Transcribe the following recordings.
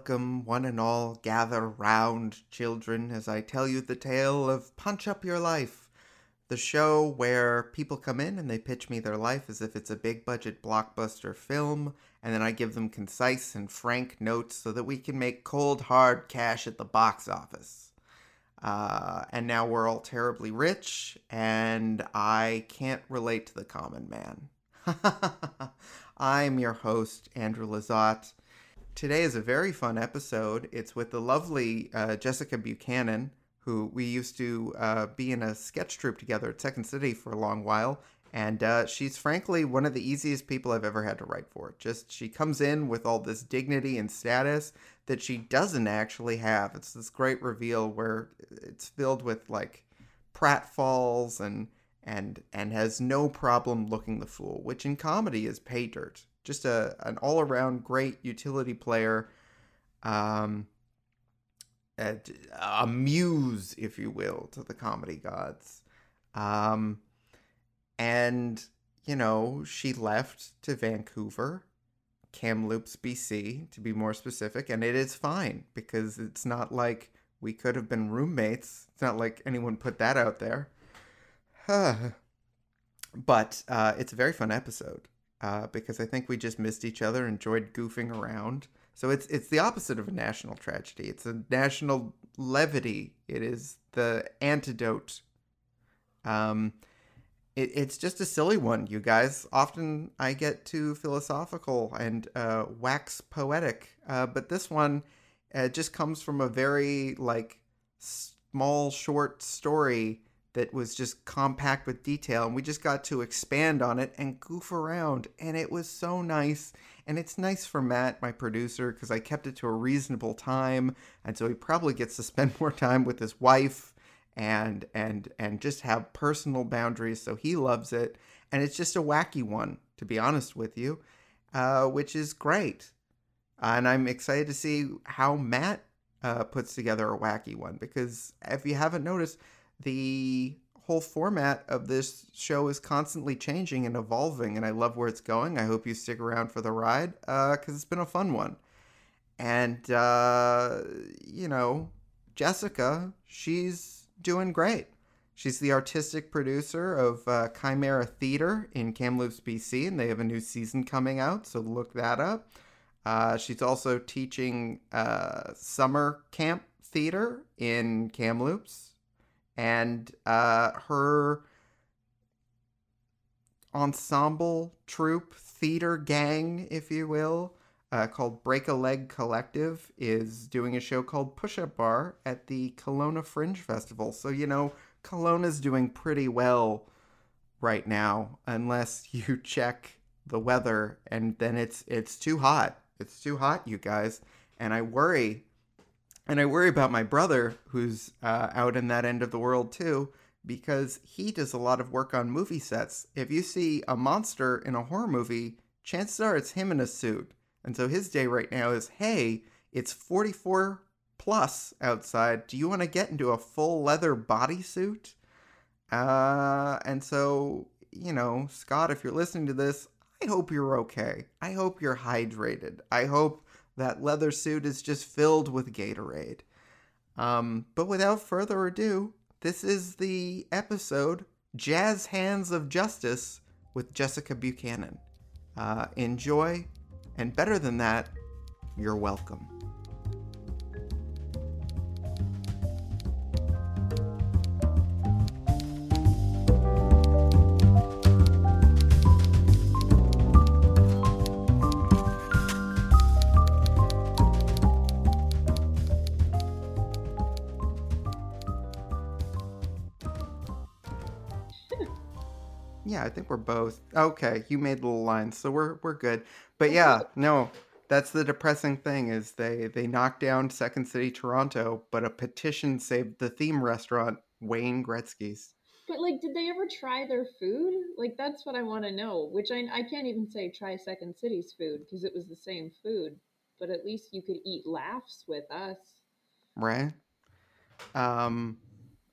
Welcome, one and all. Gather round, children, as I tell you the tale of Punch Up Your Life, the show where people come in and they pitch me their life as if it's a big budget blockbuster film, and then I give them concise and frank notes so that we can make cold, hard cash at the box office. Uh, and now we're all terribly rich, and I can't relate to the common man. I'm your host, Andrew Lazat Today is a very fun episode. It's with the lovely uh, Jessica Buchanan, who we used to uh, be in a sketch troupe together at Second City for a long while. And uh, she's frankly one of the easiest people I've ever had to write for. Just she comes in with all this dignity and status that she doesn't actually have. It's this great reveal where it's filled with like pratfalls and and and has no problem looking the fool, which in comedy is pay dirt just a an all around great utility player. Um, a, a, muse, if you will, to the comedy gods. Um, and you know, she left to Vancouver, Kamloops, BC, to be more specific, and it is fine because it's not like we could have been roommates. It's not like anyone put that out there. but uh, it's a very fun episode uh, because I think we just missed each other, enjoyed goofing around. So it's it's the opposite of a national tragedy. It's a national levity. It is the antidote. Um, it, it's just a silly one, you guys. Often I get too philosophical and uh, wax poetic, uh, but this one uh, just comes from a very like small short story that was just compact with detail and we just got to expand on it and goof around and it was so nice. And it's nice for Matt my producer because I kept it to a reasonable time and so he probably gets to spend more time with his wife and and and just have personal boundaries so he loves it. And it's just a wacky one to be honest with you uh, which is great. And I'm excited to see how Matt uh, puts together a wacky one because if you haven't noticed the whole format of this show is constantly changing and evolving, and I love where it's going. I hope you stick around for the ride because uh, it's been a fun one. And, uh, you know, Jessica, she's doing great. She's the artistic producer of uh, Chimera Theater in Kamloops, BC, and they have a new season coming out, so look that up. Uh, she's also teaching uh, summer camp theater in Kamloops and uh, her ensemble troupe theater gang, if you will, uh, called Break a Leg Collective, is doing a show called Push Up Bar at the Kelowna Fringe Festival. So you know, Kelowna's doing pretty well right now, unless you check the weather, and then it's it's too hot. It's too hot, you guys, and I worry and I worry about my brother, who's uh, out in that end of the world too, because he does a lot of work on movie sets. If you see a monster in a horror movie, chances are it's him in a suit. And so his day right now is hey, it's 44 plus outside. Do you want to get into a full leather bodysuit? Uh, and so, you know, Scott, if you're listening to this, I hope you're okay. I hope you're hydrated. I hope that leather suit is just filled with Gatorade. Um, but without further ado, this is the episode Jazz Hands of Justice with Jessica Buchanan. Uh, enjoy, and better than that, you're welcome. Think we're both okay. You made little lines, so we're we're good. But yeah, no, that's the depressing thing is they they knocked down Second City Toronto, but a petition saved the theme restaurant Wayne Gretzky's. But like, did they ever try their food? Like, that's what I want to know. Which I I can't even say try Second City's food because it was the same food. But at least you could eat laughs with us, right? Um,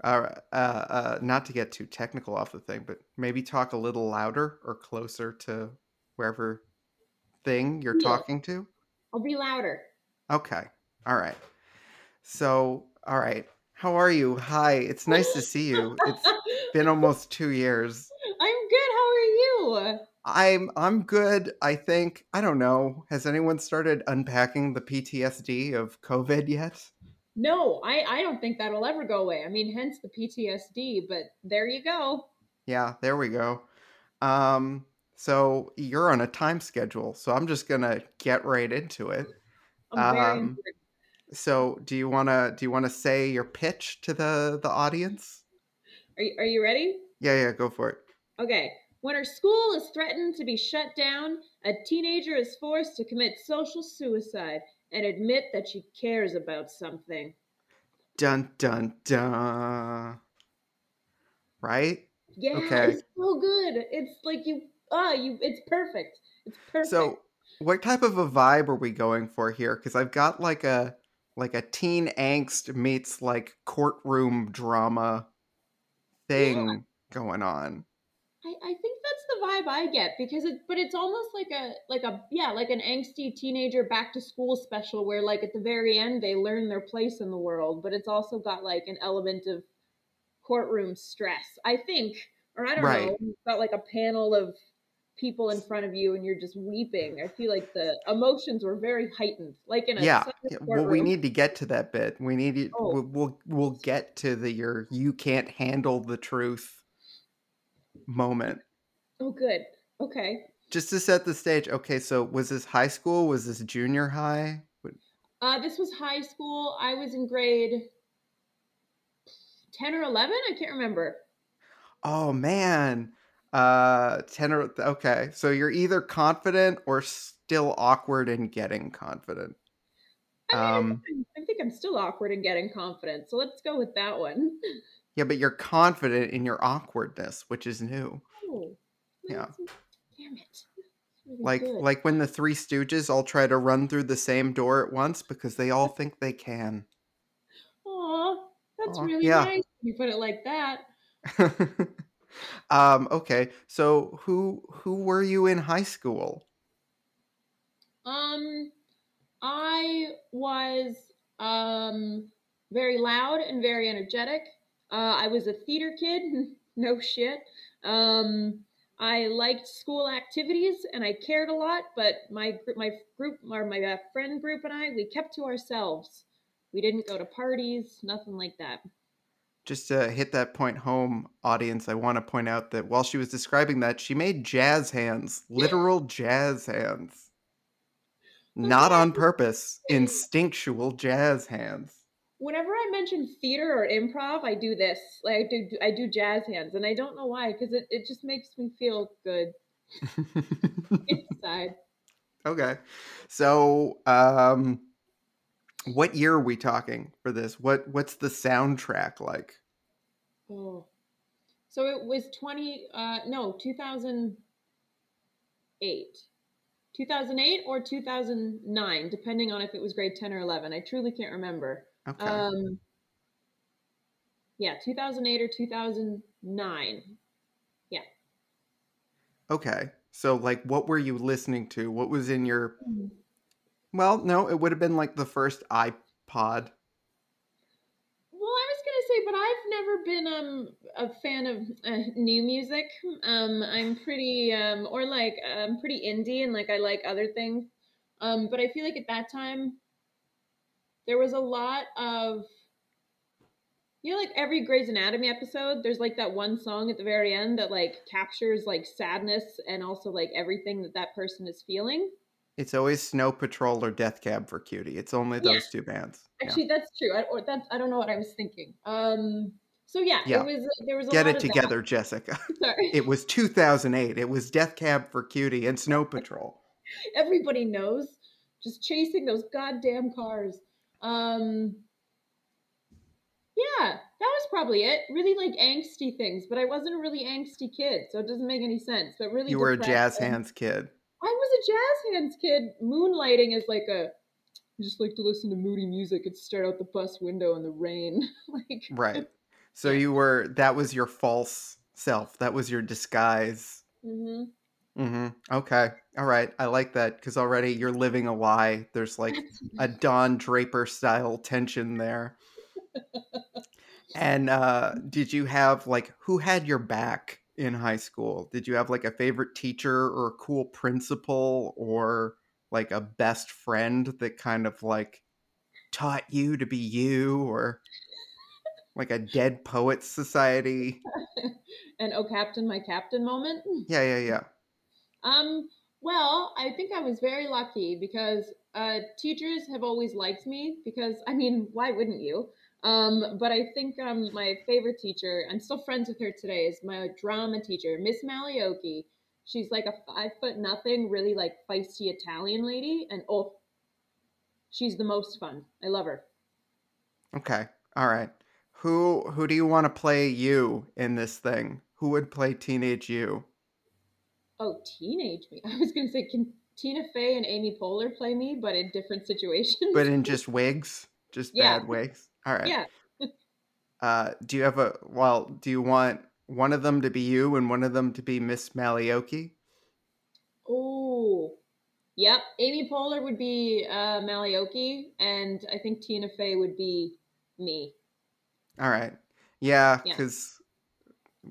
uh, uh, uh, not to get too technical off the thing, but maybe talk a little louder or closer to wherever thing you're yeah. talking to. I'll be louder. Okay. All right. So, all right. How are you? Hi. It's nice to see you. It's been almost 2 years. I'm good. How are you? I'm I'm good. I think I don't know. Has anyone started unpacking the PTSD of COVID yet? No, I I don't think that'll ever go away. I mean, hence the PTSD, but there you go. Yeah, there we go. Um so you're on a time schedule, so I'm just going to get right into it. I'm Um so do you want to do you want to say your pitch to the the audience? Are you, are you ready? Yeah, yeah, go for it. Okay. When her school is threatened to be shut down, a teenager is forced to commit social suicide and admit that she cares about something. Dun dun dun. Right? Yeah, Okay. it's so good. It's like you ah, you it's perfect. It's perfect. So, what type of a vibe are we going for here? Because I've got like a like a teen angst meets like courtroom drama yeah, thing going on. I, I think the vibe I get because it but it's almost like a like a yeah, like an angsty teenager back to school special where like at the very end they learn their place in the world, but it's also got like an element of courtroom stress. I think, or I don't Right. know, you've got like a panel of people in front of you and you're just weeping. I feel like the emotions were very heightened, like in a Yeah. Well, we need to get to that bit. We need to, Oh, We'll we'll, we'll get to the your you can't handle the truth moment. Oh, good. Okay. Just to set the stage. Okay, so was this high school? Was this junior high? Uh, this was high school. I was in grade 10 or 11. I can't remember. Oh man. Uh 10 or okay. So you're either confident or still awkward in getting confident. I mean, think Um I'm, I think I'm still awkward in getting confident. So let's go with that one. yeah, but you're confident in your awkwardness, which is new. Oh, Yeah. damn it. Like like when the three stooges all try to run through the same door at once because they all think they can. Aw, that's Aw, really yeah. nice. You put it like that. um okay. So who who were you in high school? Um, I was um very loud and very energetic. Uh, I was a theater kid. no shit. Um, I liked school activities and I cared a lot, but my gr- my group or my uh, friend group and I we kept to ourselves. We didn't go to parties, nothing like that. Just to hit that point home, audience, I want to point out that while she was describing that, she made jazz hands, literal jazz hands. Not on purpose, instinctual jazz hands. Whenever I mention theater or improv, I do this. Like I do I do jazz hands, and I don't know why, because it, it just makes me feel good inside. okay. So, um what year are we talking for this? What what's the soundtrack like? Oh. So it was 20, uh, no, 2008. 2008 or 2009, depending on if it was grade 10 or 11. I truly can't remember. Okay. Um, yeah, 2008 or 2009. Yeah. okay. So like what were you listening to? What was in your Mhm. Well, no, it would have been like the first iPod. Well, I was gonna say, but I've never been um a fan of uh, new music. Um, I'm pretty um or like I'm pretty indie and like I like other things. Um, but I feel like at that time there was a lot of you know like every Grey's Anatomy episode, there's like that one song at the very end that like captures like sadness and also like everything that that person is feeling. It's always Snow Patrol or Death Cab for Cutie. It's only Yeah. those two bands. Yeah. Actually, that's true. I, or that's I don't know what I was thinking. Um, so yeah, Yeah. it was there was a Get lot it of that. together, Jessica. Sorry. It was 2008. It was Death Cab for Cutie and Snow Patrol. everybody knows just chasing those goddamn cars um yeah that was probably it really like angsty things but i wasn't a really angsty kid so it doesn't make any sense but really You were a jazz hands kid. i was a jazz hands kid moonlighting is like a I just like to listen to moody music and stare out the bus window in the rain like Right. So you were that was your false self. That was your disguise. hmm Mm-hmm. Okay. All right. I like that because already you're living a lie. There's like a Don Draper style tension there. and uh, did you have like who had your back in high school? Did you have like a favorite teacher or a cool principal or like a best friend that kind of like taught you to be you or like a dead poets society? An oh captain my captain moment? Yeah, yeah, yeah. Um, well, I think I was very lucky because uh, teachers have always liked me because, I mean, why wouldn't you? Um, but I think um, my favorite teacher, I'm still friends with her today, is my drama teacher, Miss Malioki. She's like a five foot nothing, really like feisty Italian lady, and oh, she's the most fun. I love her. Okay, all right. Who who do you want to play you in this thing? Who would play teenage you? Oh, teenage me. I was gonna say, can Tina Fey and Amy Poehler play me, but in different situations? But in just wigs, just yeah. bad wigs. All right. Yeah. uh, do you have a well? Do you want one of them to be you and one of them to be Miss Malioki? Oh, yep. Amy Poehler would be uh, Malioki, and I think Tina Fey would be me. All right. Yeah, because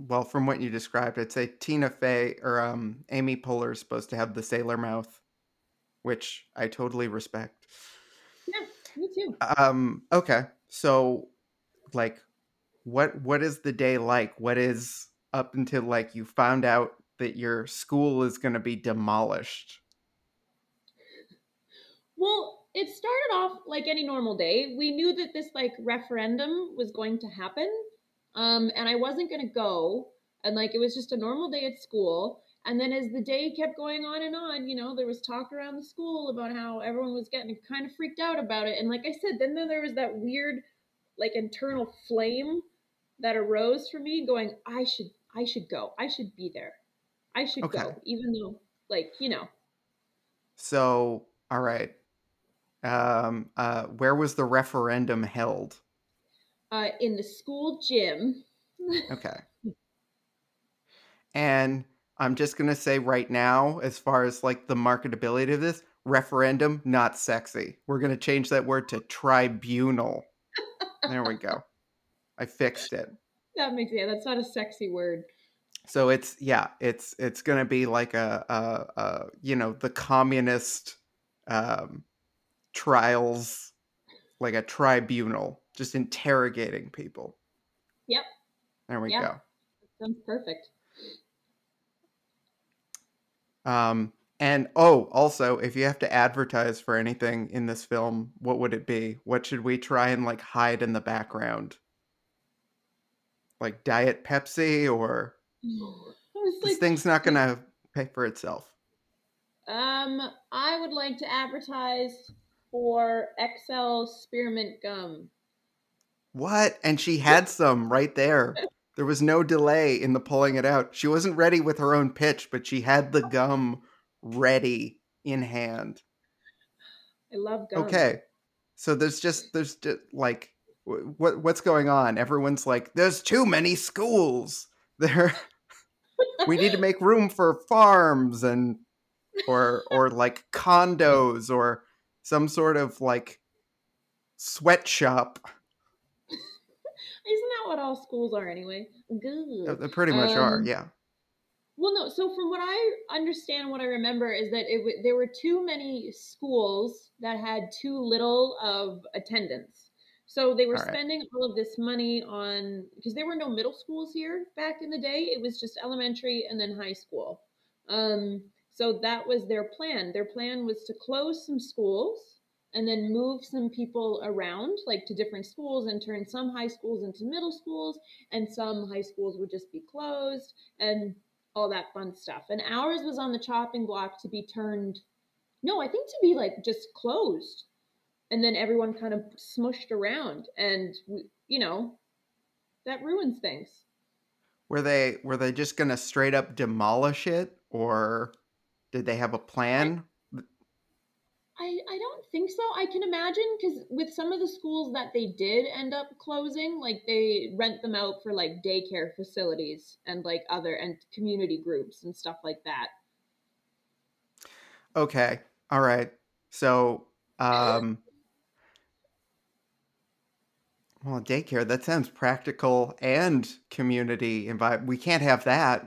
well, from what you described, I'd say Tina Fey or um, Amy Poehler is supposed to have the sailor mouth, which I totally respect. Yeah, me too. Um, okay, so like, what what is the day like? What is up until like you found out that your school is going to be demolished? Well, it started off like any normal day. We knew that this like referendum was going to happen um, and I wasn't going to go. And like it was just a normal day at school. And then as the day kept going on and on, you know, there was talk around the school about how everyone was getting kind of freaked out about it. And like I said, then there was that weird, like internal flame that arose for me going, I should, I should go. I should be there. I should okay. go, even though, like, you know. So, all right. Um, uh, where was the referendum held? Uh, in the school gym. okay. And I'm just going to say right now, as far as like the marketability of this, referendum, not sexy. We're going to change that word to tribunal. there we go. I fixed it. That makes yeah, that's not a sexy word. So it's yeah, it's it's gonna be like a, a, a you know the communist um, trials, like a tribunal just interrogating people. Yep. There we go. Sounds perfect. Um, and oh, also, if you have to advertise for anything in this film, what would it be? What should we try and like hide in the background? Like Diet Pepsi or like, this thing's not gonna pay for itself. Um, I would like to advertise for Excel spearmint gum. What? And she had some right there. There was no delay in the pulling it out. She wasn't ready with her own pitch, but she had the gum ready in hand. I love gum. Okay. So there's just there's just like what what's going on? Everyone's like there's too many schools. There we need to make room for farms and or or like condos or some sort of like sweatshop isn't that what all schools are anyway? Good. They pretty much um, are, yeah. Well, no. So from what I understand, what I remember is that it w- there were too many schools that had too little of attendance. So they were all spending right. all of this money on because there were no middle schools here back in the day. It was just elementary and then high school. Um, so that was their plan. Their plan was to close some schools and then move some people around like to different schools and turn some high schools into middle schools and some high schools would just be closed and all that fun stuff. And ours was on the chopping block to be turned no i think to be like just closed and then everyone kind of smushed around and you know that ruins things. Were they were they just gonna straight up demolish it or did they have a plan I, I don't think so. I can imagine because with some of the schools that they did end up closing, like they rent them out for like daycare facilities and like other and community groups and stuff like that. Okay. All right. So, um, well, daycare, that sounds practical and community environment. We can't have that.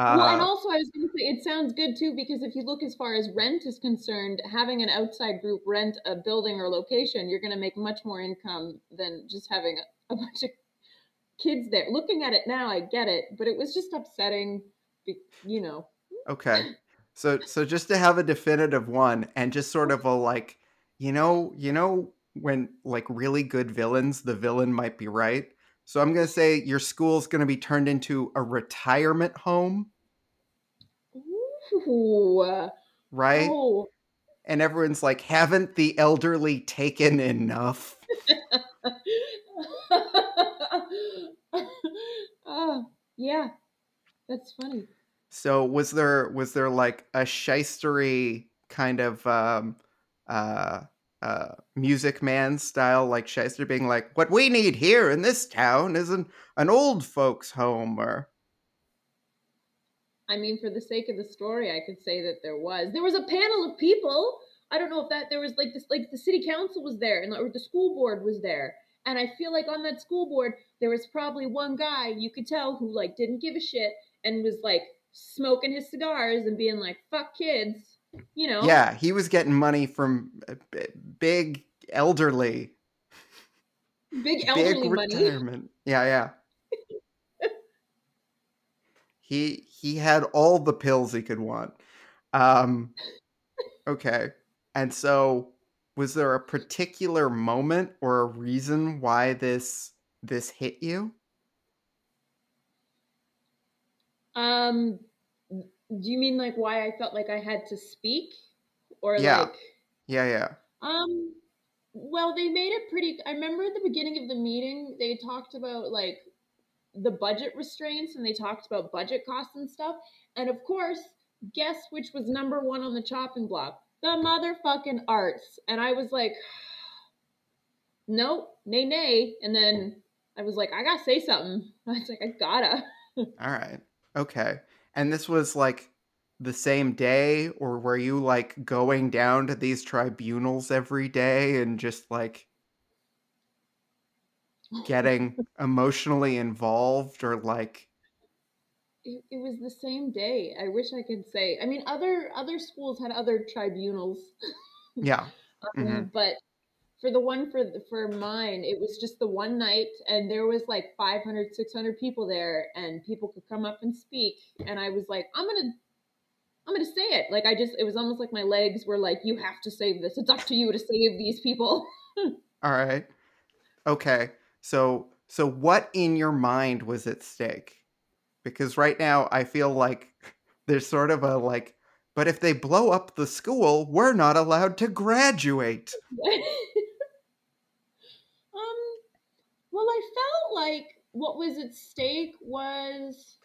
Uh, well, and also I was going to say it sounds good too because if you look as far as rent is concerned, having an outside group rent a building or location, you're going to make much more income than just having a, a bunch of kids there. Looking at it now, I get it, but it was just upsetting, you know. Okay. So so just to have a definitive one and just sort of a like, you know, you know when like really good villains, the villain might be right. So I'm going to say your school's going to be turned into a retirement home. Ooh. Right? Oh. And everyone's like, haven't the elderly taken enough? oh, yeah. That's funny. So was there was there like a shystery kind of um uh uh music man style like shyster being like what we need here in this town is an, an old folks home or I mean for the sake of the story I could say that there was. There was a panel of people. I don't know if that there was like this like the city council was there and or the school board was there. And I feel like on that school board there was probably one guy you could tell who like didn't give a shit and was like smoking his cigars and being like fuck kids you know? Yeah he was getting money from uh, big elderly. Big elderly big money. retirement. Yeah yeah. He he had all the pills he could want. Um okay. And so was there a particular moment or a reason why this this hit you? Um do you mean like why I felt like I had to speak? Or yeah. like yeah yeah. um well they made it pretty I remember at the beginning of the meeting they talked about like the budget restraints and they talked about budget costs and stuff. And of course guess which was number 1 on the chopping block? The motherfucking arts. And I was like nope nay nay. And then I was like I got to say something. I was like I gotta. All right. Okay and this was like the same day, or were you like going down to these tribunals every day and just like getting emotionally involved or like it, it, was the same day. I wish i could say i mean other other schools had other tribunals. Yeah. Um, mm-hmm. but for the one for for mine it was just the one night and there was like 500 600 people there and people could come up and speak and i was like i'm gonna i'm gonna say it. Like i just it was almost like my legs were like you have to save this. It's up to you to save these people. All right. Okay. So so what in your mind was at stake? Because right now i feel like there's sort of a like but if they blow up the school we're not allowed to graduate Well, I felt like what was at stake was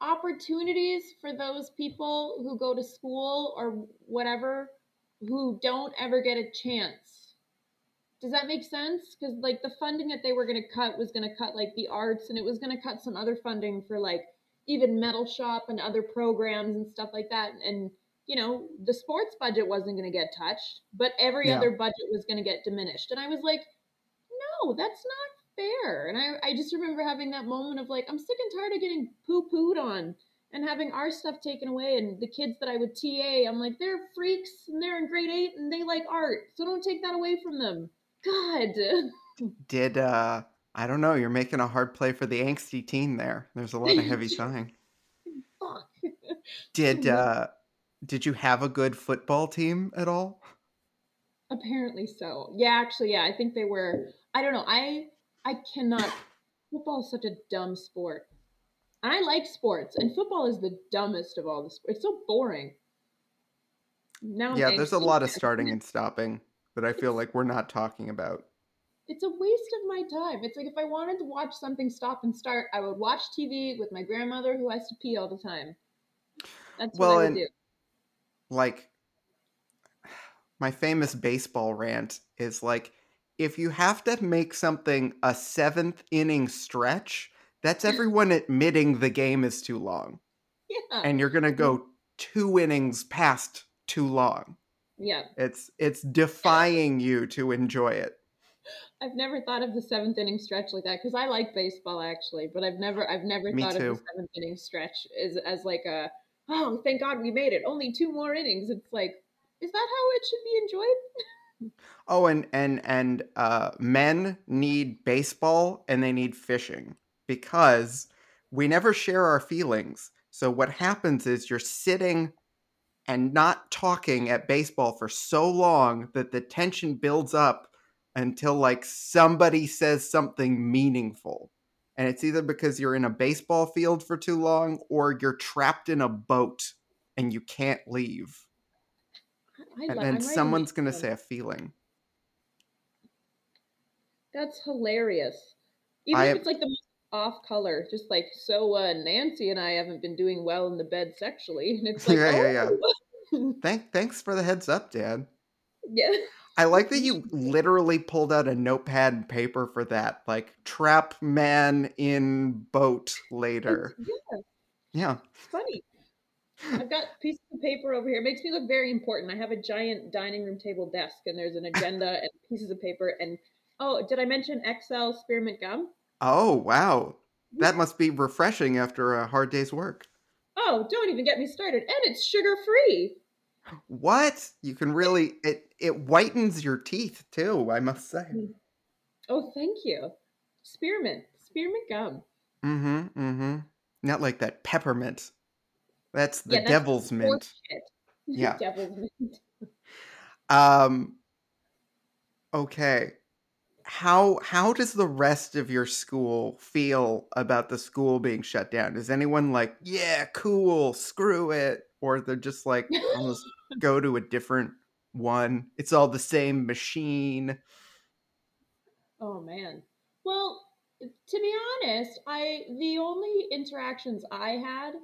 opportunities for those people who go to school or whatever who don't ever get a chance. Does that make sense? Because like the funding that they were going to cut was going to cut like the arts and it was going to cut some other funding for like even metal shop and other programs and stuff like that. And you know the sports budget wasn't going to get touched, but every yeah. other budget was going to get diminished. And I was like, no, that's not fair. And I, I just remember having that moment of like, I'm sick and tired of getting poo pooed on and having our stuff taken away. And the kids that I would TA, I'm like, they're freaks and they're in grade eight and they like art. So don't take that away from them. God. Did, uh, I don't know, you're making a hard play for the angsty teen there. There's a lot of heavy sighing. Fuck. Did, uh, did you have a good football team at all? Apparently so. Yeah, actually, yeah. I think they were. I don't know. I I cannot. football is such a dumb sport. And I like sports, and football is the dumbest of all the sports. It's so boring. Now, yeah, there's a lot of starting and stopping that I feel like we're not talking about. It's a waste of my time. It's like if I wanted to watch something stop and start, I would watch TV with my grandmother who has to pee all the time. That's well, what I would and, do. Like my famous baseball rant is like if you have to make something a seventh inning stretch, that's everyone admitting the game is too long. Yeah. And you're going to go mm-hmm. two innings past too long. Yeah. It's it's defying you to enjoy it. I've never thought of the seventh inning stretch like that because I like baseball actually, but I've never I've never Me thought too. of the seventh inning stretch as as like a oh thank God we made it only two more innings. It's like is that how it should be enjoyed? Oh, and and and uh, men need baseball and they need fishing because we never share our feelings. So what happens is you're sitting and not talking at baseball for so long that the tension builds up until like somebody says something meaningful. And it's either because you're in a baseball field for too long or you're trapped in a boat and you can't leave. I, And then I'm someone's going to say a feeling. That's hilarious. Even I if it's like the most off color, just like so uh, Nancy and I haven't been doing well in the bed sexually, and it's like Yeah, yeah, yeah. oh Thank, thanks for the heads up, Dad. yeah. I like that you literally pulled out a notepad and paper for that. Like, trap man in boat later. yeah. Yeah. It's funny. I've got pieces of paper over here. It makes me look very important. I have a giant dining room table desk, and there's an agenda and pieces of paper. And oh, did I mention Excel spearmint gum? Oh, wow. That must be refreshing after a hard day's work. Oh, don't even get me started. And it's sugar free. What? You can really it it whitens your teeth too, I must say. Oh, thank you. Spearmint, spearmint gum. Mm-hmm. Mm-hmm. Not like that peppermint. That's the Yeah, that's devil's mint. Yeah. Devil's mint. Um okay. How how does the rest of your school feel about the school being shut down? Is anyone like, "Yeah, cool, screw it," or they're just like, "Almost go to a different one. It's all the same machine." Oh man. Well, to be honest, I the only interactions I had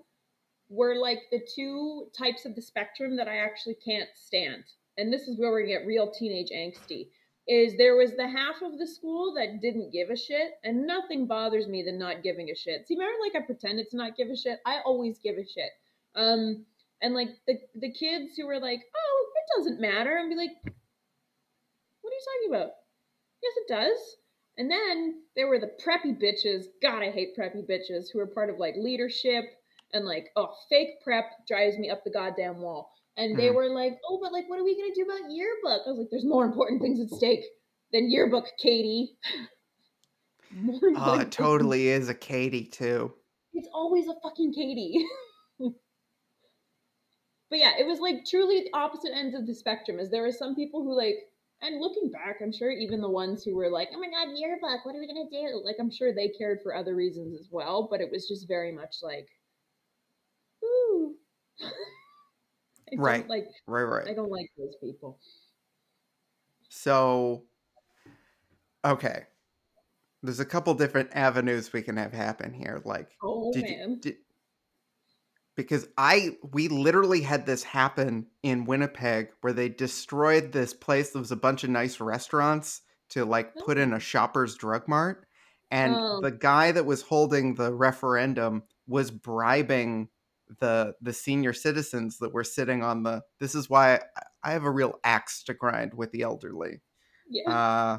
were like the two types of the spectrum that I actually can't stand. And this is where we get real teenage angsty. Is there was the half of the school that didn't give a shit, and nothing bothers me than not giving a shit. See, remember, like I pretended to not give a shit. I always give a shit. Um, and like the the kids who were like, "Oh, it doesn't matter," and be like, "What are you talking about?" Yes, it does. And then there were the preppy bitches. God, I hate preppy bitches who are part of like leadership and like, oh, fake prep drives me up the goddamn wall. And they Mhm. were like, oh, but like, what are we gonna do about yearbook? I was like, there's more important things at stake than yearbook, Katie. Oh, it totally is a Katie too. It's always a fucking Katie. but yeah, it was like truly the opposite ends of the spectrum. Is there were some people who like, and looking back, I'm sure even the ones who were like, "Oh my god, yearbook, what are we gonna do?" Like, I'm sure they cared for other reasons as well. But it was just very much like, Right. Like, Right, right. I don't like those people. So okay. There's a couple different avenues we can have happen here. Like Oh did you, man, did, because I we literally had this happen in Winnipeg where they destroyed this place There was a bunch of nice restaurants to like put in oh. a shoppers drug mart and Oh. the guy that was holding the referendum was bribing the the senior citizens that were sitting on the this is why I- have a real axe to grind with the elderly. Yeah, uh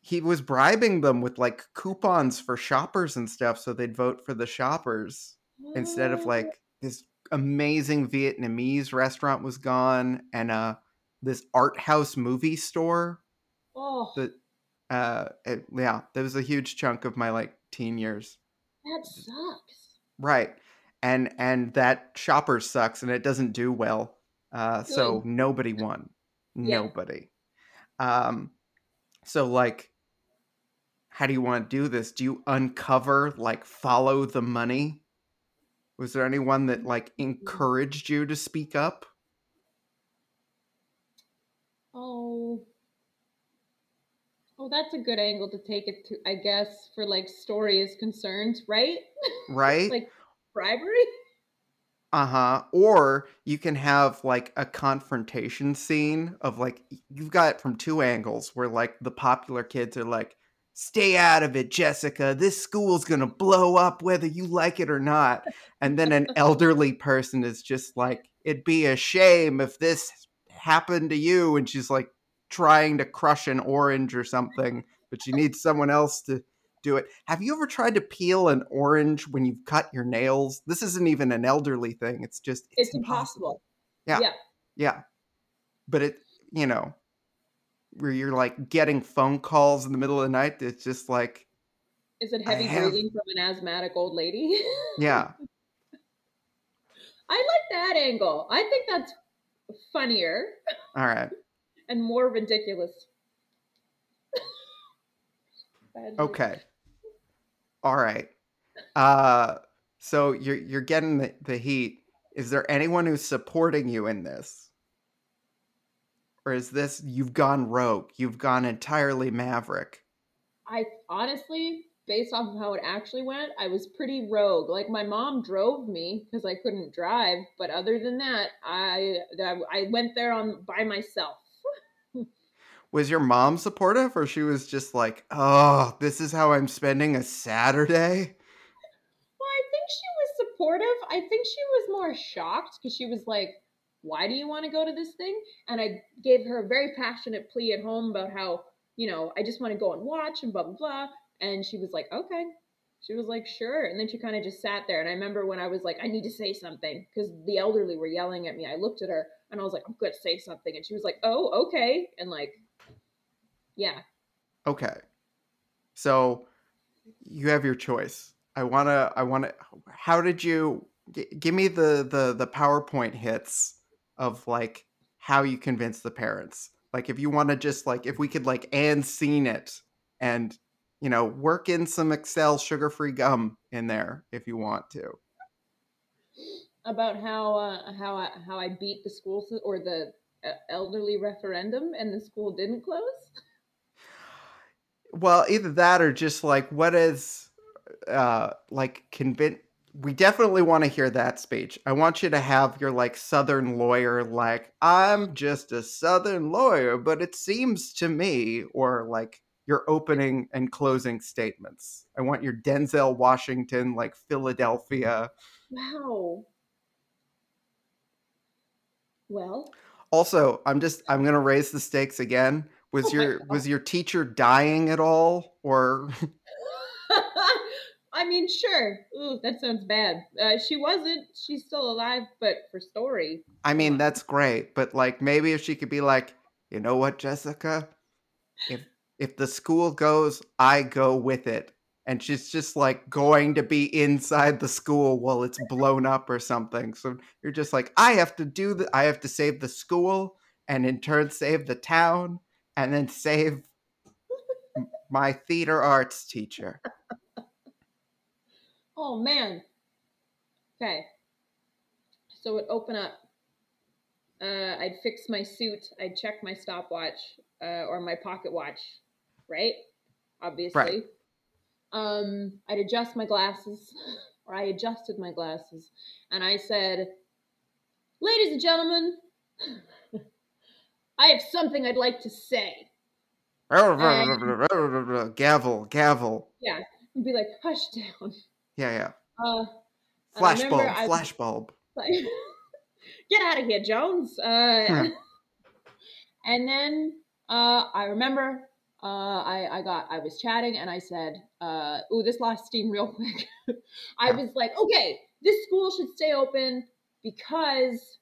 he was bribing them with like coupons for shoppers and stuff so they'd vote for the shoppers instead of like this amazing Vietnamese restaurant was gone and uh this art house movie store oh, that uh it, yeah that was a huge chunk of my like teen years. That sucks. right and and that shopper sucks and it doesn't do well. Uh so nobody won. Yeah. nobody. Um so like how do you want to do this? Do you uncover like follow the money? Was there anyone that like encouraged you to speak up? Oh. Oh, that's a good angle to take it to, I guess, for like story is concerned, right? right? Like bribery? Uh-huh. Or you can have like a confrontation scene of like you've got it from two angles where like the popular kids are like, stay out of it, Jessica. This school's gonna blow up whether you like it or not. And then an elderly person is just like, it'd be a shame if this happened to you and she's like trying to crush an orange or something but she needs someone else to do it. Have you ever tried to peel an orange when you've cut your nails? This isn't even an elderly thing it's just it's, it's impossible. impossible. Yeah. Yeah. Yeah. But it you know where you're like getting phone calls in the middle of the night it's just like is it heavy have... breathing from an asthmatic old lady? Yeah. I like that angle. I think that's funnier all right. and more ridiculous. Okay all right uh so you're you're getting the, the heat. Is there anyone who's supporting you in this? Or is this you've gone rogue you've gone entirely maverick? I honestly based off of how it actually went i was pretty rogue. Like my mom drove me because i couldn't drive but other than that i i went there on by myself was your mom supportive or she was just like oh this is how i'm spending a saturday well i think she was supportive i think she was more shocked because she was like why do you want to go to this thing? And I gave her a very passionate plea at home about how, you know, I just want to go and watch and blah, blah, blah. And she was like, okay. She was like, sure. And then she kind of just sat there. And I remember when I was like, I need to say something because the elderly were yelling at me. I looked at her and I was like, I'm going to say something. And she was like, oh, okay. And like, yeah. Okay. So you have your choice. I want to, I want to, how did you, g- give me the, the, the PowerPoint hits of like how you convince the parents. Like if you want to just like if we could like and seen it and you know work in some Excel sugar-free gum in there if you want to. About how uh, how I, how I beat the school or the uh, elderly referendum and the school didn't close. Well, either that or just like what is uh like convince we definitely want to hear that speech. I want you to have your like southern lawyer like I'm just a southern lawyer, but it seems to me or like your opening and closing statements. I want your Denzel Washington like Philadelphia. Wow. Well, also, I'm just I'm going to raise the stakes again. Was oh your was your teacher dying at all or I mean, sure. Ooh, that sounds bad. Uh, she wasn't. She's still alive, but for story. I mean, that's great, but like maybe if she could be like, you know what, Jessica, if if the school goes, I go with it, and she's just like going to be inside the school while it's blown up or something. So you're just like, I have to do the, I have to save the school, and in turn save the town, and then save my theater arts teacher. Oh man. Okay. So it open up. Uh, I'd fix my suit. I'd check my stopwatch uh, or my pocket watch, right? Obviously. Right. Um, I'd adjust my glasses, or I adjusted my glasses, and I said, "Ladies and gentlemen, I have something I'd like to say." and, gavel, gavel. Yeah, and be like, "Hush down." Yeah, yeah. Uh, Flashbulb, flashbulb. Get out of here, Jones. Uh, hmm. And then uh, I remember uh, I, I got I was chatting and I said, uh, "Oh, this lost steam real quick." I was like, "Okay, this school should stay open because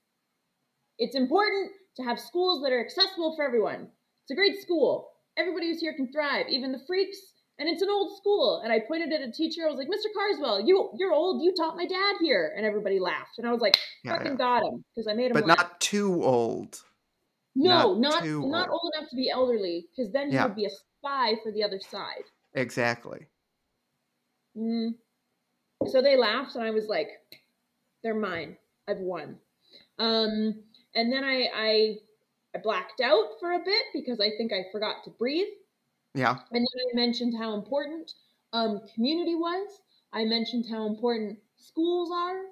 it's important to have schools that are accessible for everyone. It's a great school. Everybody who's here can thrive, even the freaks and it's an old school. And I pointed at a teacher. I was like, Mr. Carswell, you you're old. You taught my dad here, and everybody laughed. And I was like, yeah, fucking yeah. got him because I made him. But laugh. not too old. No, not not, not old. old. enough to be elderly, because then he yeah. would be a spy for the other side. Exactly. Mm. So they laughed, and I was like, "They're mine. I've won." Um, and then I, I I blacked out for a bit because I think I forgot to breathe. Yeah. And then I mentioned how important um, community was. I mentioned how important schools are,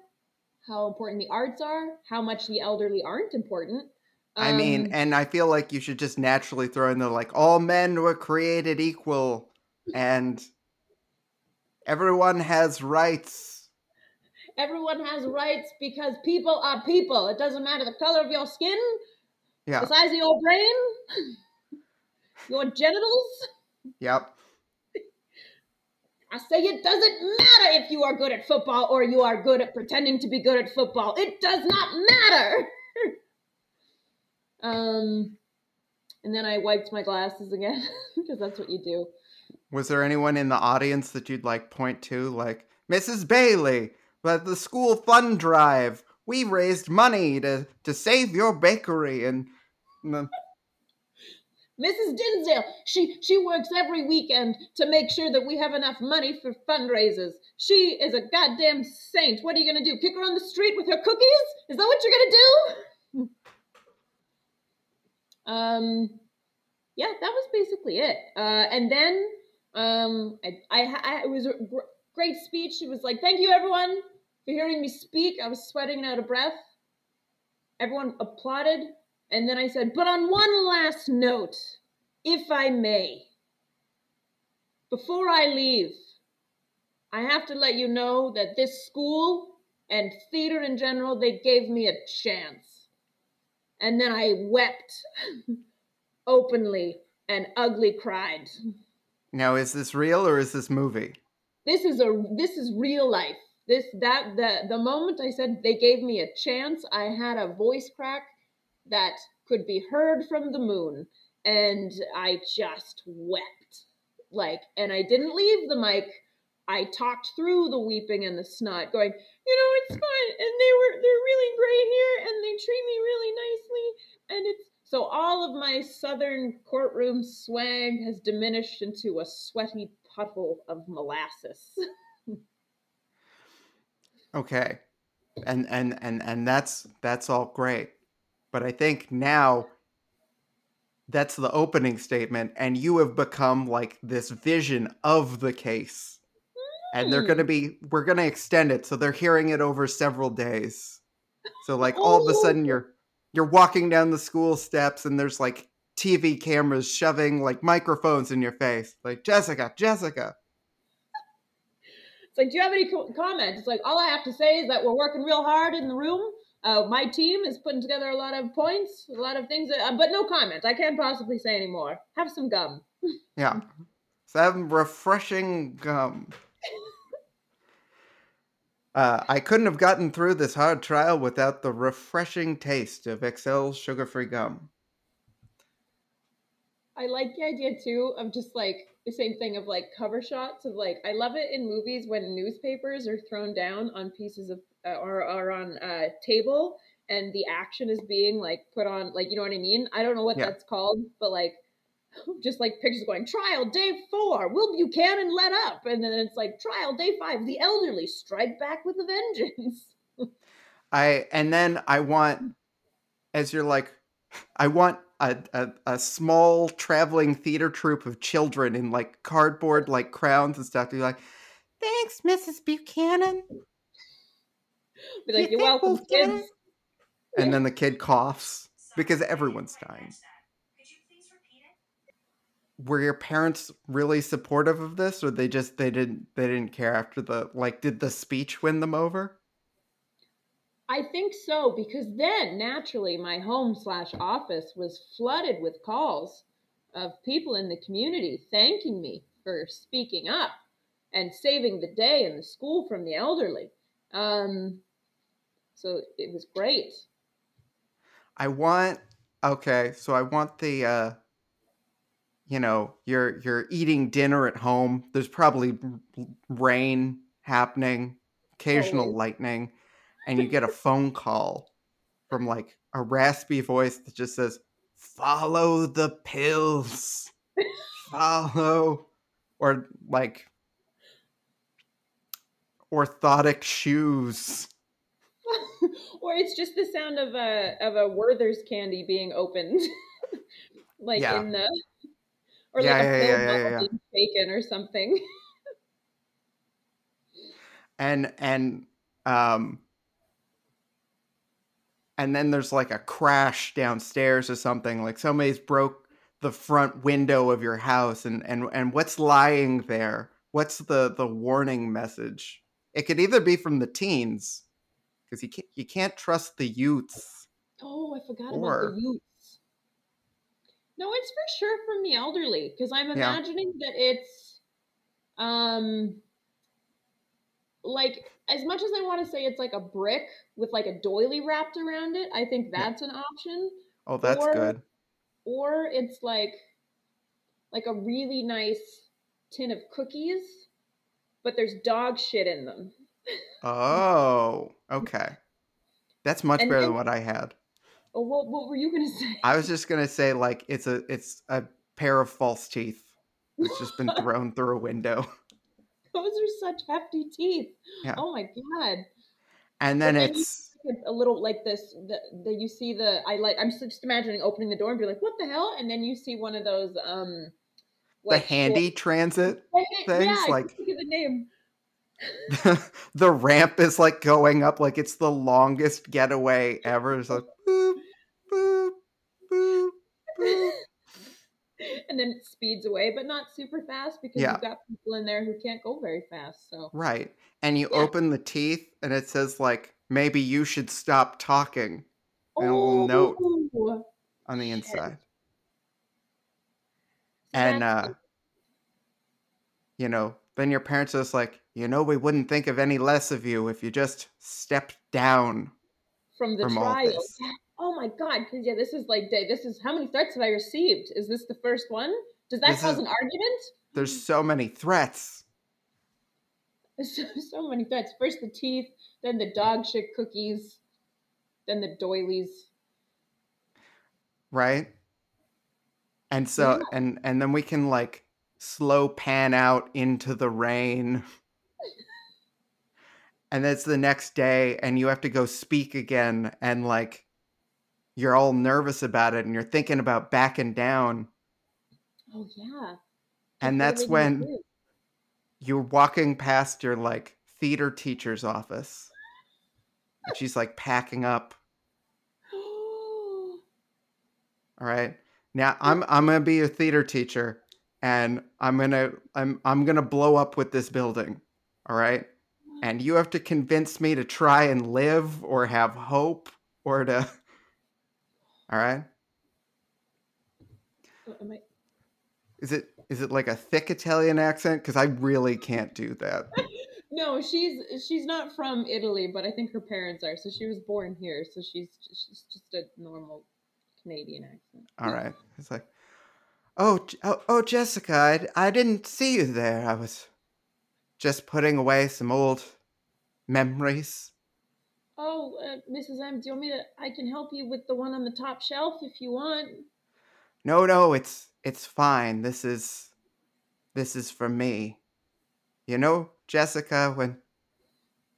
how important the arts are, how much the elderly aren't important. Um, I mean, um, and I feel like you should just naturally throw in the like all men were created equal and everyone has rights. Everyone has rights because people are people. It doesn't matter the color of your skin, Yeah. the size of your brain, your genitals. Yep. I say it doesn't matter if you are good at football or you are good at pretending to be good at football. It does not matter. um, and then I wiped my glasses again because that's what you do. Was there anyone in the audience that you'd like point to, like Mrs. Bailey, at the school fund drive, we raised money to to save your bakery, and mm, Mrs. Dinsdale, she she works every weekend to make sure that we have enough money for fundraisers. She is a goddamn saint. What are you gonna do? Kick her on the street with her cookies? Is that what you're gonna do? um, yeah, that was basically it. Uh, and then um, I, I, I it was a gr- great speech. It was like, thank you everyone for hearing me speak. I was sweating and out of breath. Everyone applauded. And then I said, but on one last note, if I may, before I leave, I have to let you know that this school and theater in general, they gave me a chance. And then I wept openly and ugly cried. now is this real or is this movie? This is a this is real life. This that the the moment I said they gave me a chance, I had a voice crack that could be heard from the moon and I just wept. Like and I didn't leave the mic. I talked through the weeping and the snot going, "You know, it's fine and they were they're really great here and they treat me really nicely and it's so all of my southern courtroom swag has diminished into a sweaty puddle of molasses. Okay, and and and and that's that's all great, but I think now that's the opening statement, and you have become like this vision of the case, and they're Hmm. gonna be we're gonna extend it so they're hearing it over several days. So like all of a Oh. sudden you're you're walking down the school steps and there's like TV cameras shoving like microphones in your face, like Jessica, Jessica. It's like, do you have any co- comments? It's like, all I have to say is that we're working real hard in the room. Uh, my team is putting together a lot of points, a lot of things, uh, but no comment. I can't possibly say anymore. Have some gum. Yeah. Some refreshing gum. Uh, I couldn't have gotten through this hard trial without the refreshing taste of Excel's sugar-free gum. I like the idea too of just like the same thing of like cover shots of like I love it in movies when newspapers are thrown down on pieces of uh, or, are on a table and the action is being like put on like you know what I mean? I don't know what Yeah. that's called, but like just like pictures going trial day four, Will Buchanan let up, and then it's like trial day five, the elderly strike back with a vengeance. I and then I want, as you're like, I want a, a, a small traveling theater troupe of children in like cardboard like crowns and stuff to be like, thanks, Mrs. Buchanan. Be like, You you're welcome, we'll kids. it?" And then the kid coughs because everyone's dying. were your parents really supportive of this or they just they didn't they didn't care after the like did the speech win them over I think so because then naturally my home slash office was flooded with calls of people in the community thanking me for speaking up and saving the day in the school from the elderly. Um, so it was great. i want okay so i want the uh you know you're you're eating dinner at home there's probably rain happening occasional lightning and you get a phone call from like a raspy voice that just says follow the pills follow or like orthotic shoes or it's just the sound of a of a Werther's candy being opened, like Yeah. in the or Yeah, like yeah, a yeah, yeah, yeah. shaken or something. and and um and then there's like a crash downstairs or something like somebody's broke the front window of your house and and and what's lying there what's the the warning message it could either be from the teens because you can't you can't trust the youths. Oh, I forgot Or- about the youths. No, it's for sure from the elderly because I'm Yeah. imagining that it's um like as much as I want to say it's like a brick with like a doily wrapped around it, I think Yeah. that's an option. Oh, that's Or- good. Or it's like like a really nice tin of cookies, but there's dog shit in them. Oh, okay. That's much And better then- than what I had. Oh, what what were you gonna say? I was just gonna say like it's a it's a pair of false teeth that's just been thrown through a window, Those are such hefty teeth. Yeah. Oh my god. and then then it's a little like this the, the you see the i like i'm just imagining opening the door and be like what the hell and then you see one of those um the like, handy transit. things, yeah, like- can't think of the name the ramp is like going up like it's the longest getaway ever. It's and then it speeds away but not super fast because Yeah. you've got people in there who can't go very fast so Right. And you Yeah. open the teeth and it says like maybe you should stop talking And a little note. On the inside. so And uh you know, then your parents are just like, you know, we wouldn't think of any less of you if you just stepped down. from the from trial this. oh my god because yeah this is like day this is how many threats have i received is this the first one does that This cause is- an argument There's so many threats. So, so many threats. First the teeth, then the dog shit cookies, then the doilies. right and so Yeah. and and then we can like slow pan out into the rain and it's the next day and you have to go speak again and like you're all nervous about it and you're thinking about backing down. Oh yeah. and that's when do? you're walking past your like theater teacher's office. And she's like packing up. All right? Now i'm i'm gonna be a theater teacher and i'm gonna i'm i'm gonna blow up with this building. All right? And you have to convince me to try and live or have hope or to all right? I- is it is it like a thick italian accent? Because i really can't do that. No, she's she's not from Italy, but I think her parents are. So she was born here, so she's she's just a normal Canadian accent. all right. It's like oh oh, oh jessica I, I didn't see you there. I was just putting away some old memories Oh, uh, Mrs. M, do you want me to? I can help you with the one on the top shelf if you want. No, no, it's it's fine. This is this is for me. You know, Jessica, when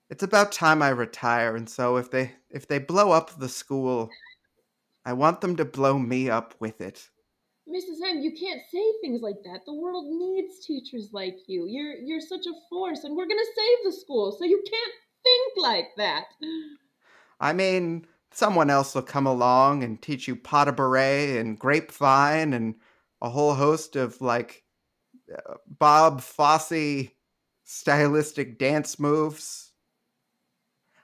it's about time I retire, and so if they if they blow up the school, I want them to blow me up with it. Mrs. M, you can't say things like that. The world needs teachers like you. You're you're such a force, and we're gonna save the school, so you can't think like that. I mean, someone else will come along and teach you pas de bourrée and grapevine and a whole host of like uh, Bob Fosse stylistic dance moves.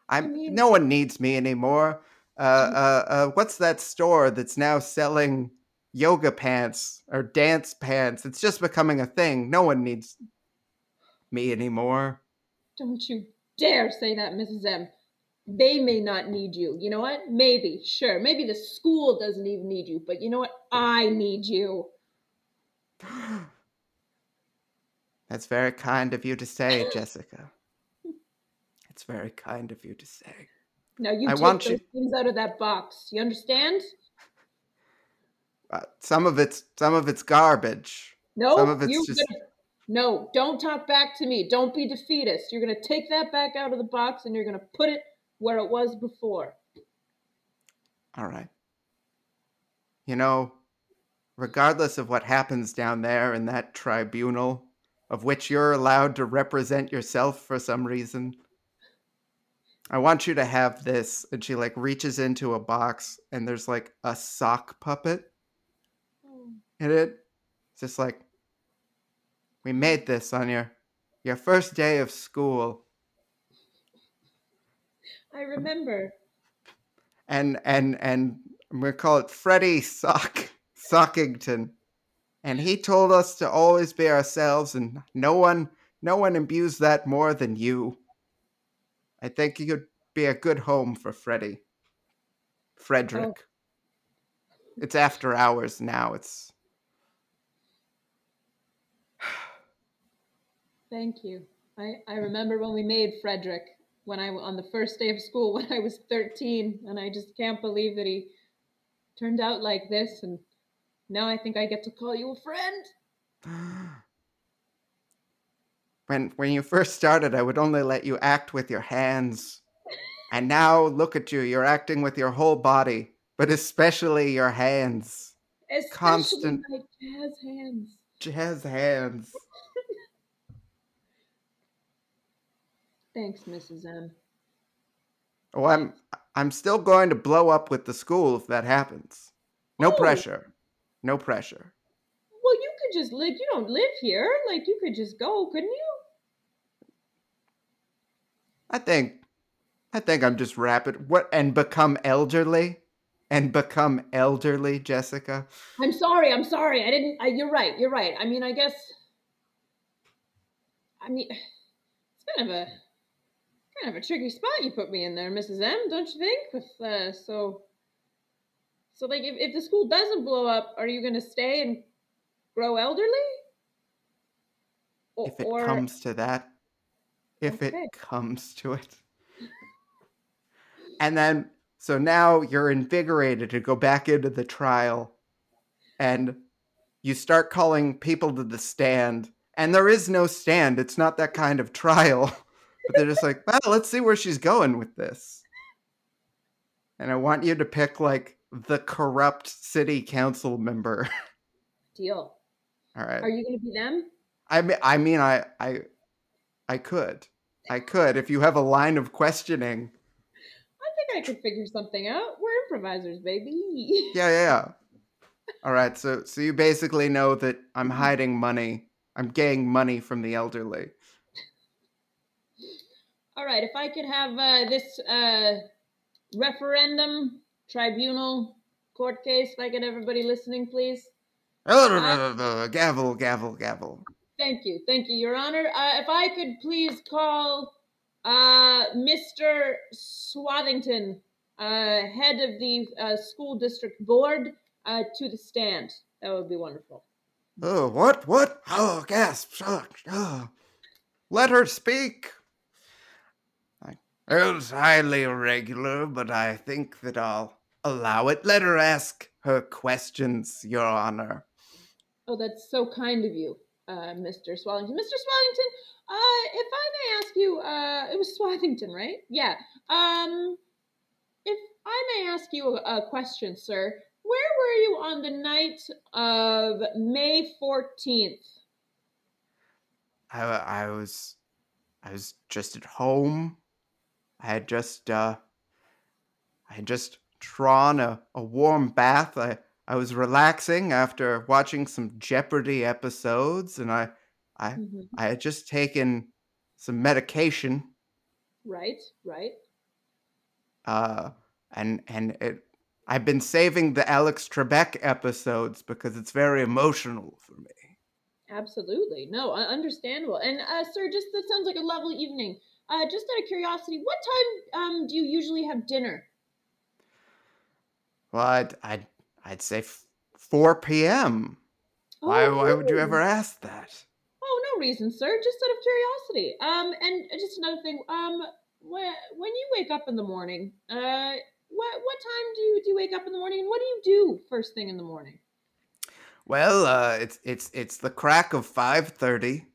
I'm I mean- no one needs me anymore. Uh, uh, uh, what's that store that's now selling yoga pants or dance pants? It's just becoming a thing. No one needs me anymore. Don't you dare say that, Mrs. M. They may not need you. You know what? Maybe, sure. Maybe the school doesn't even need you, but you know what? I need you. That's very kind of you to say, Jessica. It's very kind of you to say. Now you I take want those you- things out of that box. You understand? Uh, some of it's some of it's garbage. No, Some of it's just- gonna, no. Don't talk back to me. Don't be defeatist. You're gonna take that back out of the box and you're gonna put it where it was before. All right. You know, regardless of what happens down there in that tribunal, of which you're allowed to represent yourself for some reason, I want you to have this. And she like reaches into a box and there's like a sock puppet hmm. in it. It's just like, we made this on your your first day of school. I remember. And and and I'm call it Freddie Sock Sockington. And he told us to always be ourselves and no one no one imbues that more than you. I think you could be a good home for Freddie. Frederick. Oh. It's after hours now. It's Thank you. I, I remember when we made Frederick when I on the first day of school when I was 13 and I just can't believe that he turned out like this and now I think I get to call you a friend. When when you first started I would only let you act with your hands. And now look at you, you're acting with your whole body, but especially your hands. Especially Constant my jazz hands. Jazz hands. Thanks, Mrs. M. Oh, I'm I'm still going to blow up with the school if that happens. No oh. pressure. No pressure. Well, you could just live. you don't live here. Like you could just go, couldn't you? I think I think I'm just rapid what and become elderly and become elderly, Jessica. I'm sorry. I'm sorry. I didn't I, you're right. You're right. I mean, I guess I mean it's kind of a kind of a tricky spot you put me in there, Mrs. M, don't you think? With uh, so, so like, if, if the school doesn't blow up, are you going to stay and grow elderly? O- if it or... comes to that, if okay. it comes to it, and then so now you're invigorated to go back into the trial, and you start calling people to the stand, and there is no stand. It's not that kind of trial. but they're just like, well, let's see where she's going with this. And I want you to pick like the corrupt city council member. Deal. All right. Are you going to be them? I mean, I mean, I, I, I could, I could. If you have a line of questioning, I think I could figure something out. We're improvisers, baby. Yeah, yeah. yeah. All right. So, so you basically know that I'm mm-hmm. hiding money. I'm getting money from the elderly. All right, if I could have uh, this uh, referendum, tribunal, court case, if I get everybody listening, please. Uh, gavel, gavel, gavel. Thank you, thank you, Your Honor. Uh, if I could please call uh, Mr. Swathington, uh, head of the school district board, to the stand. That would be wonderful. Oh, what? What? Oh, gasp. Oh. Let her speak. It was highly irregular, but I think that I'll allow it. Let her ask her questions, Your Honor. Oh, that's so kind of you, uh, Mr. Swallington. Mr. Swallington, uh, if I may ask you, uh, it was Swathington, right? Yeah. Um, if I may ask you a, a question, sir, where were you on the night of May 14th? I, I was I was just at home I had just uh, I had just drawn a, a warm bath. I, I was relaxing after watching some Jeopardy episodes, and I I mm-hmm. I had just taken some medication. Right, right. Uh, and and it I've been saving the Alex Trebek episodes because it's very emotional for me. Absolutely, no, understandable. And uh, sir, just that sounds like a lovely evening. Uh, just out of curiosity, what time um, do you usually have dinner? Well, I'd I'd, I'd say f- 4 p.m. Oh, why why would you ever ask that? Oh, no reason, sir. Just out of curiosity. Um, and just another thing. Um, when when you wake up in the morning, uh, what what time do you do you wake up in the morning, and what do you do first thing in the morning? Well, uh, it's it's it's the crack of five thirty.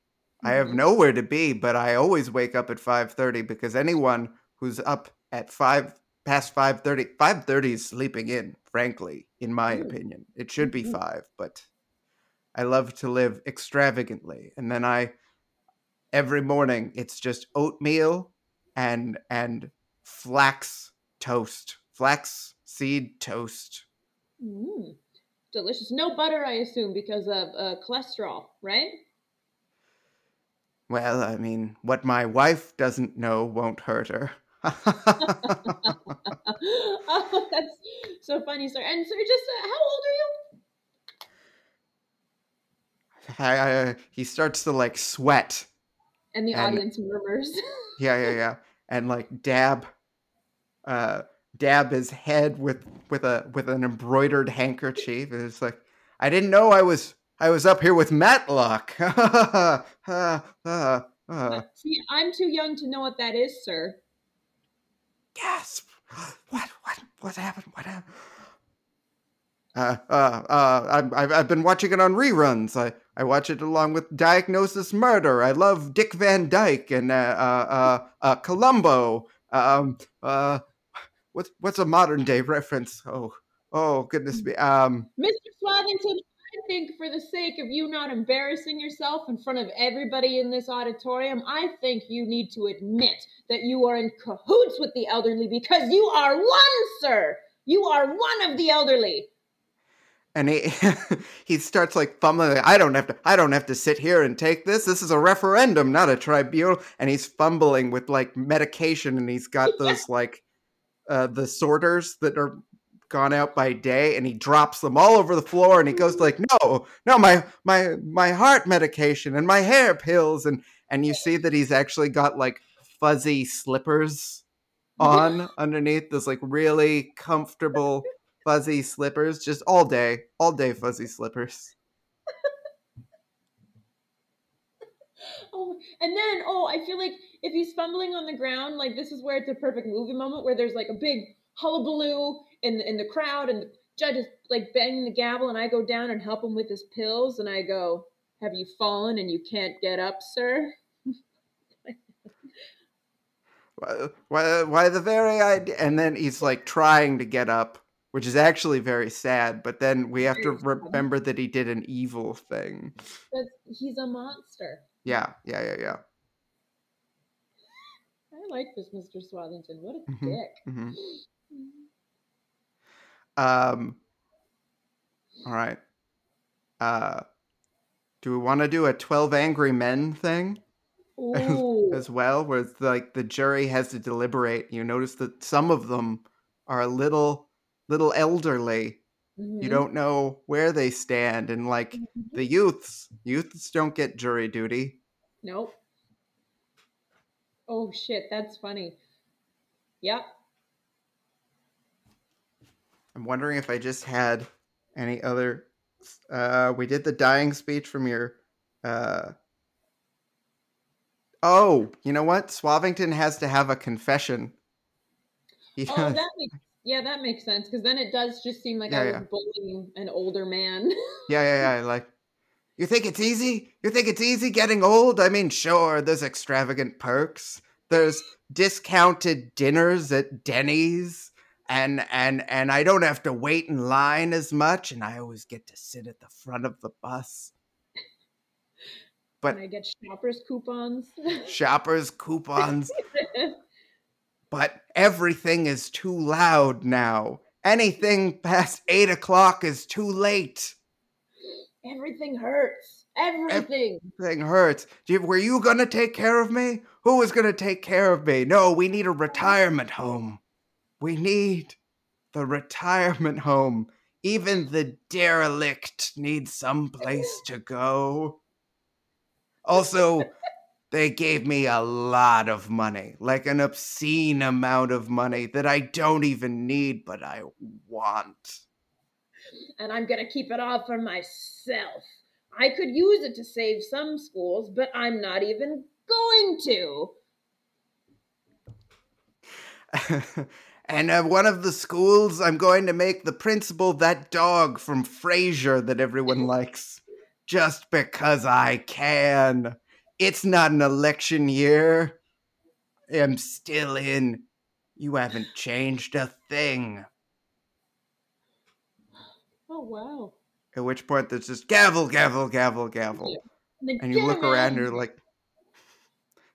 I have nowhere to be, but I always wake up at 5:30 because anyone who's up at 5 past 5:30 5:30 is sleeping in, frankly, in my opinion. It should be mm-hmm. 5, but I love to live extravagantly. And then I every morning it's just oatmeal and and flax toast. Flax seed toast. Mm, delicious. No butter, I assume, because of uh, cholesterol, right? Well, I mean, what my wife doesn't know won't hurt her. oh, that's so funny, sir. And sir, just uh, how old are you? I, I, he starts to like sweat. And the And- audience murmurs. Yeah, yeah, yeah. And like dab, uh, dab his head with with a with an embroidered handkerchief. It's like, I didn't know I was I was up here with Matlock. See, I'm too young to know what that is, sir. Gasp! What? What? What happened? What happened? Uh, uh, uh, I've, I've, been watching it on reruns. I, I watch it along with Diagnosis Murder. I love Dick Van Dyke and uh, uh, uh, uh, Columbo. Um, uh, what's what's a modern day reference? Oh, oh, goodness me. Um, Mr. Swathington, think for the sake of you not embarrassing yourself in front of everybody in this auditorium, I think you need to admit that you are in cahoots with the elderly because you are one, sir. You are one of the elderly. and he he starts like fumbling. I don't have to. I don't have to sit here and take this. This is a referendum, not a tribunal. And he's fumbling with like medication, and he's got those like uh, the sorters that are gone out by day, and he drops them all over the floor. And he goes like, "No, no, my my my heart medication and my hair pills." And and you see that he's actually got like fuzzy slippers on underneath this like really comfortable fuzzy slippers just all day all day fuzzy slippers Oh, and then oh, I feel like if he's fumbling on the ground, like this is where it's a perfect movie moment where there's like a big hullabaloo in in the crowd, and the judge is like banging the gavel, and I go down and help him with his pills, and I go, "Have you fallen and you can't get up, sir?" why, why, why the very idea and then he's like trying to get up which is actually very sad but then we have to remember that he did an evil thing he's a monster. yeah yeah yeah yeah I like this Mr. Swathington. What a Mhm. dick. hmm um all right uh do we want to do a 12 angry men thing Ooh. as well, where it's like the jury has to deliberate. You notice that some of them are a little, little elderly. You Mhm. don't know where they stand, and like Mhm. the youths, youths don't get jury duty. Nope. Oh shit, that's funny. Yep. I'm wondering if I just had any other. Uh, we did the dying speech from your. Uh, oh, you know what? Swavington has to have a confession. He Oh, has- that makes yeah, that makes sense because then it does just seem like Yeah, I was yeah. bullying an older man. Yeah, yeah, yeah. Like, you think it's easy? You think it's easy getting old? I mean, sure, there's extravagant perks. There's discounted dinners at Denny's, and and and I don't have to wait in line as much, and I always get to sit at the front of the bus. But and I get shoppers coupons. shoppers coupons, but everything is too loud now. Anything past eight o'clock is too late. Everything hurts. Everything. thing hurts. You- Were you gonna take care of me? Who was gonna take care of me? No, we need a retirement home. We need the retirement home. Even the derelict needs some place to go. Also, they gave me a lot of money, like an obscene amount of money that I don't even need, but I want. and I'm gonna keep it all for myself. I could use it to save some schools, but I'm not even going to. and uh, one of the schools, I'm going to make the principal that dog from Frasier that everyone likes, just because I can. It's not an election year. I'm still in. You haven't changed a thing. Oh wow. At which point, there's just gavel, gavel, gavel, gavel. Yeah. And you look around and you're like,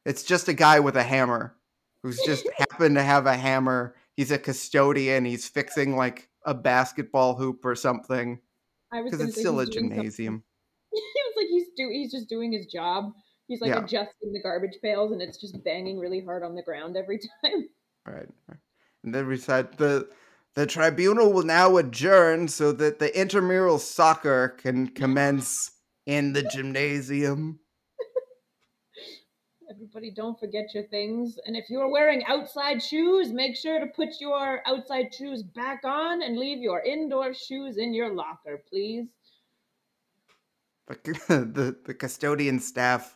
it's just a guy with a hammer who's just happened to have a hammer. He's a custodian. He's fixing like a basketball hoop or something I was because it's still a he's doing something- gymnasium. it was like he's do he's just doing his job. He's like Yeah. adjusting the garbage pails and it's just banging really hard on the ground every time. Right. And then we said the the tribunal will now adjourn so that the intramural soccer can commence in the gymnasium. Everybody, don't forget your things. And if you're wearing outside shoes, make sure to put your outside shoes back on and leave your indoor shoes in your locker, please. The the, the custodian staff,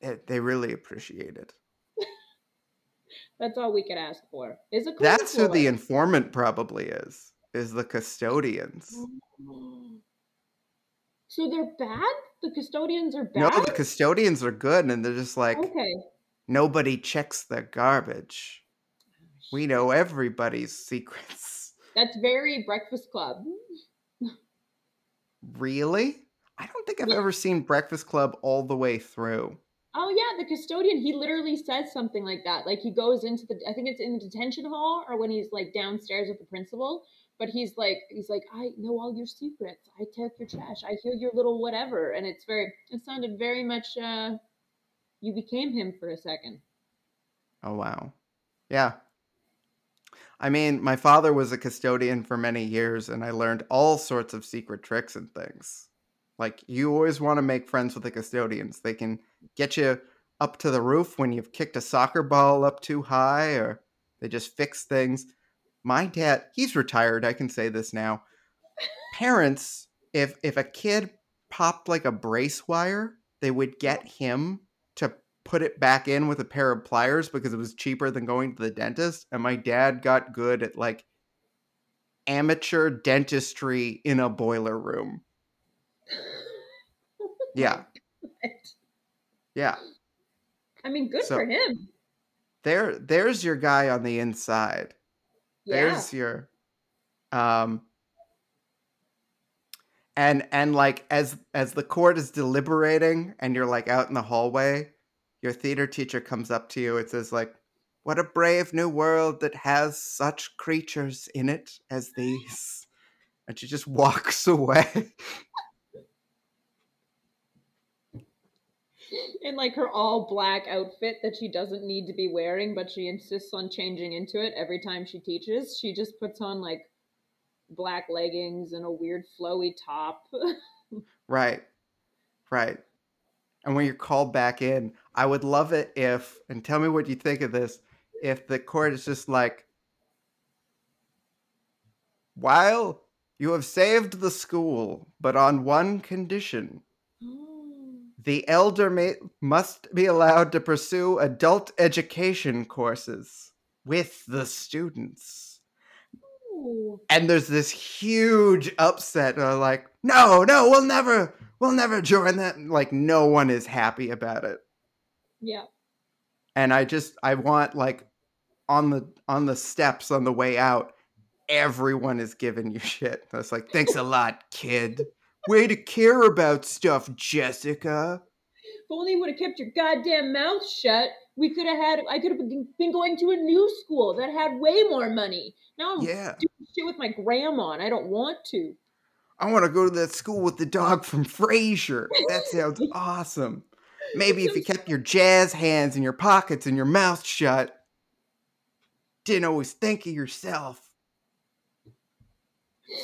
eh, they really appreciate it. That's all we could ask for. Is a That's who the informant probably is. Is the custodians. So they're bad? The custodians are bad? No, the custodians are good and they're just like Okay. nobody checks their garbage. Oh, we know everybody's secrets. That's very Breakfast Club. Really? I don't think I've ever seen Breakfast Club all the way through. Oh yeah, the custodian, he literally says something like that. Like he goes into the I think it's in the detention hall or when he's like downstairs with the principal, but he's like he's like, I know all your secrets. I take your trash. I hear your little whatever. And it's very it sounded very much uh you became him for a second. Oh wow. Yeah. I mean, my father was a custodian for many years and I learned all sorts of secret tricks and things. Like you always want to make friends with the custodians. They can get you up to the roof when you've kicked a soccer ball up too high or they just fix things. My dad, he's retired, I can say this now. Parents, if if a kid popped like a brace wire, they would get him to put it back in with a pair of pliers because it was cheaper than going to the dentist and my dad got good at like amateur dentistry in a boiler room. Yeah. Oh yeah. I mean, good So- for him. There there's your guy on the inside. Yeah. There's your um and and like as as the court is deliberating and you're like out in the hallway, your theater teacher comes up to you and says like what a brave new world that has such creatures in it as these. And she just walks away. In like her all black outfit that she doesn't need to be wearing, but she insists on changing into it every time she teaches. She just puts on like black leggings and a weird flowy top. Right. Right. And when you're called back in, I would love it if, and tell me what you think of this, if the court is just like, while you have saved the school, but on one condition, oh. The elder may, must be allowed to pursue adult education courses with the students. Ooh. And there's this huge upset. Uh, like, no, no, we'll never, we'll never join that. Like, no one is happy about it. Yeah. And I just, I want like on the on the steps on the way out, everyone is giving you shit. That's like, thanks a lot, kid. Way to care about stuff, Jessica. If only you would have kept your goddamn mouth shut, we could have had. I could have been going to a new school that had way more money. Now I'm Yeah, doing shit with my grandma, and I don't want to. I want to go to that school with the dog from Frasier. That sounds awesome. Maybe if you kept your jazz hands in your pockets and your mouth shut, didn't always think of yourself.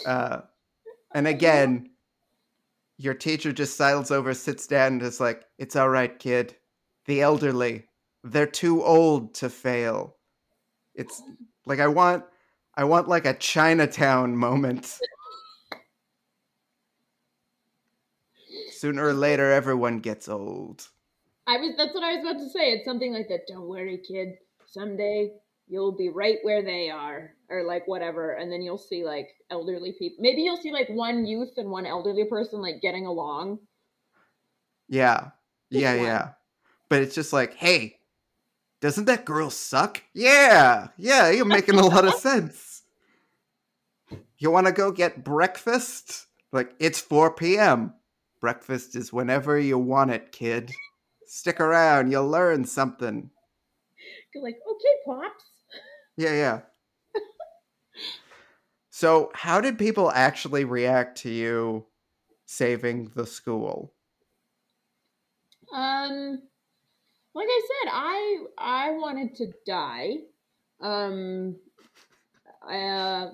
Uh, and again, your teacher just sidles over, sits down, and is like, It's all right, kid. The elderly, they're too old to fail. It's like I want I want like a Chinatown moment. Sooner or later everyone gets old. I was. That's what I was about to say. It's something like that. Don't worry, kid. Someday you'll be right where they are, or like whatever, and then you'll see like elderly people. Maybe you'll see like one youth and one elderly person like getting along. Yeah. Just Yeah, one. yeah. But it's just like, hey, doesn't that girl suck? Yeah. Yeah, you're making a lot of sense. You want to go get breakfast? Like, it's 4 p.m. Breakfast is whenever you want it, kid. Stick around, you'll learn something. You're like, okay, pops. Yeah, yeah. so, how did people actually react to you saving the school? Um, like I said, I I wanted to die. Um, uh,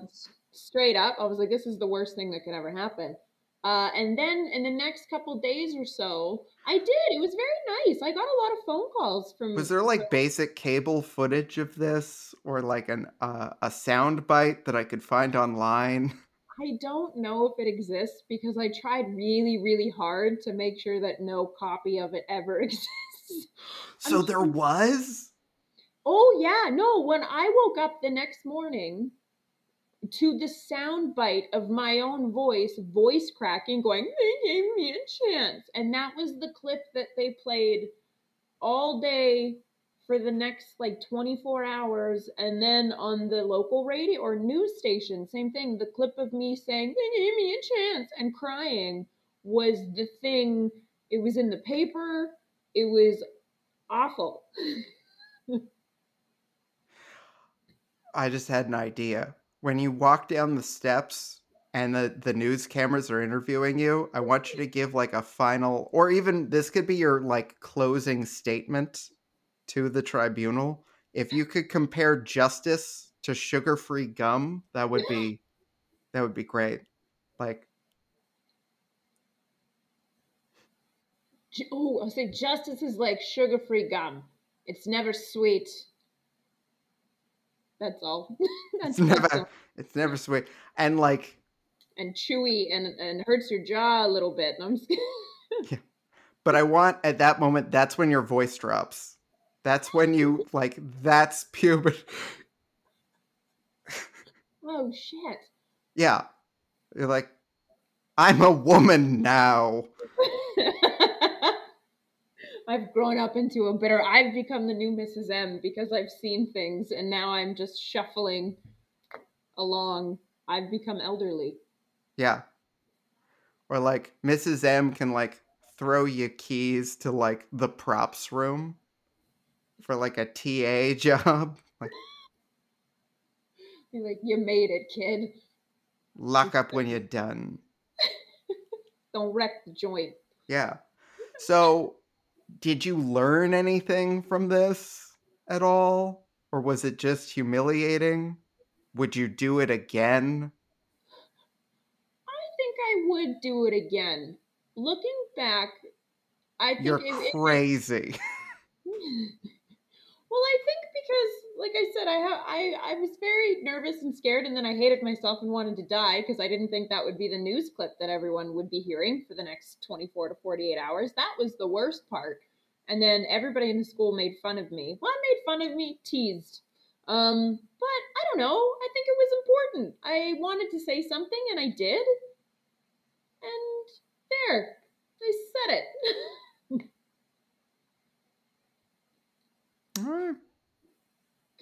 straight up, I was like, this is the worst thing that could ever happen. Uh, and then in the next couple days or so, I did. It was very nice. I got a lot of phone calls from. Was there like basic cable footage of this, or like an uh, a sound bite that I could find online? I don't know if it exists because I tried really, really hard to make sure that no copy of it ever exists. So there was? Oh, yeah. No, when I woke up the next morning to the sound bite of my own voice, voice cracking, going, they gave me a chance. And that was the clip that they played all day for the next like 24 hours. And then on the local radio or news station same thing the clip of me saying they gave me a chance and crying was the thing. It was in the paper. It was awful. I just had an idea when you walk down the steps and the, the news cameras are interviewing you i want you to give like a final or even this could be your like closing statement to the tribunal. If you could compare justice to sugar-free gum, that would be that would be great. Like Oh, I'll say justice is like sugar-free gum. It's never sweet. That's all. That's it's never all. it's never sweet. And like and chewy and and hurts your jaw a little bit. I'm just yeah. But I want at that moment that's when your voice drops. That's when you like that's puberty. oh shit. Yeah. You're like I'm a woman now. I've grown up into a bitter I've become the new Mrs. M because I've seen things and now I'm just shuffling along. I've become elderly. Yeah. Or like Mrs. M can like throw you keys to like the props room for like a TA job. Like, You're like, you made it, kid. Lock up when you're done. Don't wreck the joint. Yeah. So, did you learn anything from this at all? Or was it just humiliating? Would you do it again? I think I would do it again. Looking back, I think you're it, crazy. It, Well, I think because, like I said, I I I was very nervous and scared, and then I hated myself and wanted to die because I didn't think that would be the news clip that everyone would be hearing for the next 24 to 48 hours. That was the worst part. And then everybody in the school made fun of me. Well, made fun of me, teased. Um, but I don't know. I think it was important. I wanted to say something, and I did. And there, I said it.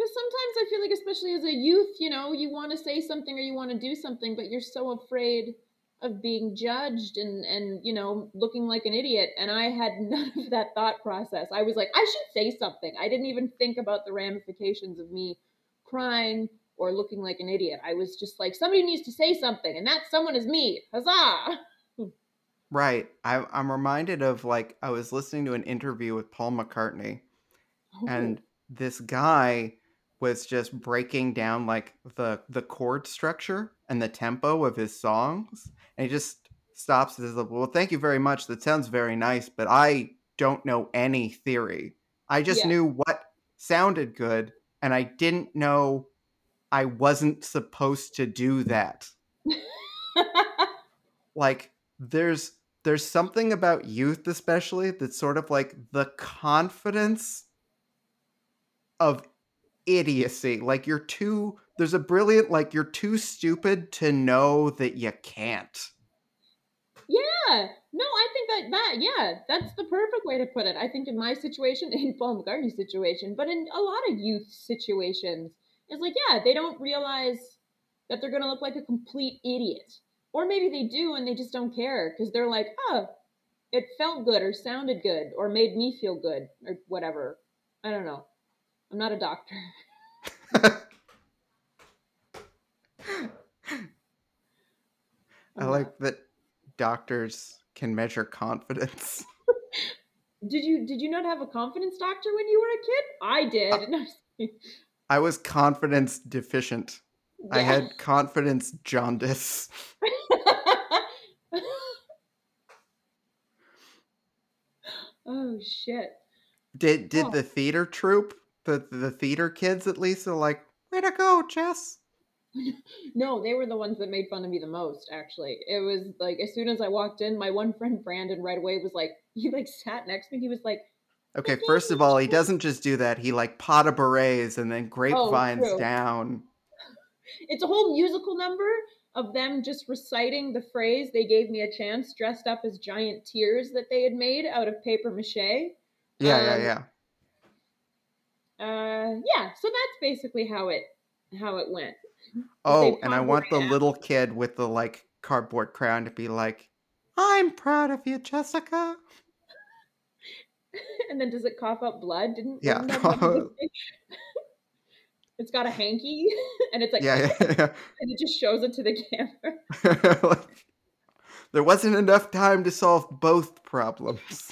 Because sometimes I feel like, especially as a youth, you know, you want to say something or you want to do something, but you're so afraid of being judged and and you know looking like an idiot and i had none of that thought process. I was like i should say something. I didn't even think about the ramifications of me crying or looking like an idiot. I was just like somebody needs to say something and that someone is me. Huzzah! Right. I, i'm reminded of like i was listening to an interview with paul mccartney and this guy was just breaking down like the the chord structure and the tempo of his songs and he just stops and says well thank you very much. That sounds very nice but i don't know any theory. I just yeah. knew what sounded good and i didn't know i wasn't supposed to do that. Like there's there's something about youth especially that's sort of like the confidence of idiocy. Like you're too there's a brilliant like you're too stupid to know that you can't. Yeah. No, I think that that yeah, that's the perfect way to put it. I think in my situation, in Paul McCartney's situation, but in a lot of youth situations, it's like yeah, they don't realize that they're gonna look like a complete idiot, or maybe they do and they just don't care because they're like, oh, it felt good or sounded good or made me feel good or whatever. I don't know. I'm not a doctor. I like that doctors can measure confidence. did you did you not have a confidence doctor when you were a kid? I did. Uh, I was confidence deficient. I had confidence jaundice. oh shit. Did did Oh. the theater troupe, the the theater kids at least, are like, way to go, Jess. No, they were the ones that made fun of me the most, actually. It was like as soon as I walked in, my one friend Brandon right away was like, he like sat next to me. He was like, Okay, first of all, he doesn't just do that. He like pas de bourrée and then grapevines true. down. it's a whole musical number of them just reciting the phrase they gave me a chance dressed up as giant tears that they had made out of paper mache. Yeah, Um, yeah, yeah. Uh yeah, so that's basically how it how it went. Oh, and I want the out. little kid with the like cardboard crown to be like, I'm proud of you, Jessica. and then does it cough up blood? Didn't Yeah. wasn't that one of the things? It's got a hanky and it's like Yeah, yeah, yeah. and it just shows it to the camera. like, there wasn't enough time to solve both problems.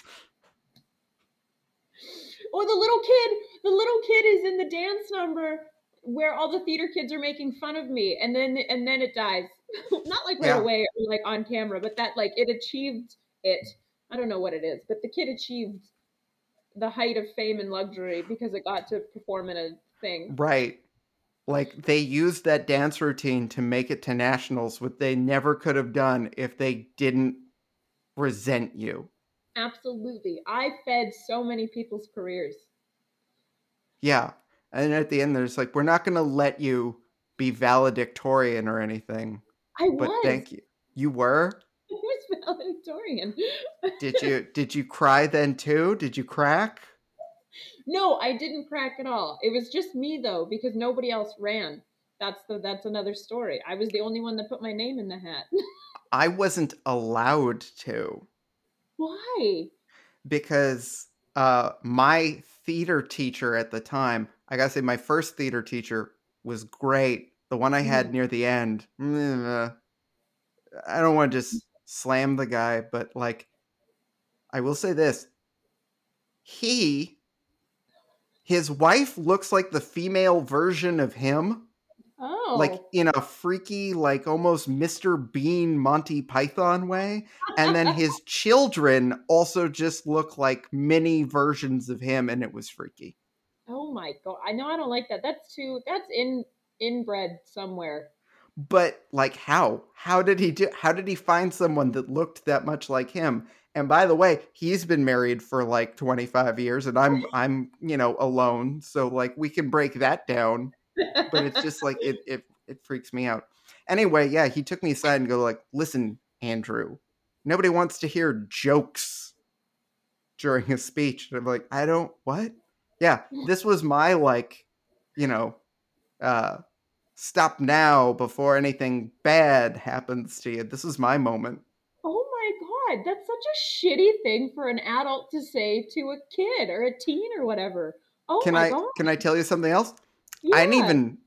Or the little kid, the little kid is in the dance number where all the theater kids are making fun of me, and then and then it dies. Not like right Yeah. away or like on camera, but that like it achieved it. I don't know what it is, but the kid achieved the height of fame and luxury because it got to perform in a thing. Right. Like they used that dance routine to make it to nationals, what they never could have done if they didn't resent you. Absolutely. I fed so many people's careers. Yeah. And at the end, there's like, we're not going to let you be valedictorian or anything, I was. but thank you. You were? I was valedictorian. Did you did you cry then too? Did you crack? No, I didn't crack at all. It was just me though, because nobody else ran. That's the that's another story. I was the only one that put my name in the hat. I wasn't allowed to Why? because uh my theater teacher at the time, I got to say my first theater teacher was great. The one I had Mhm. near the end, mm, I don't want to just slam the guy, but like I will say this. He his wife looks like the female version of him. Oh, like in a freaky, like almost Mr. Bean Monty Python way. And then his children also just look like mini versions of him, and it was freaky. oh my god! I know I don't like that. That's too. That's in inbred somewhere. But like how? How did he do how did he find someone that looked that much like him? And by the way, he's been married for like 25 years and I'm I'm, you know, alone. So like we can break that down. But it's just like it it it freaks me out. Anyway, yeah, he took me aside and go like, "Listen, Andrew, nobody wants to hear jokes during a speech." And I'm like, "I don't what?" Yeah, this was my like, you know, uh stop now before anything bad happens to you. This is my moment. oh my god, that's such a shitty thing for an adult to say to a kid or a teen or whatever. Oh can my I god! can I tell you something else? I didn't even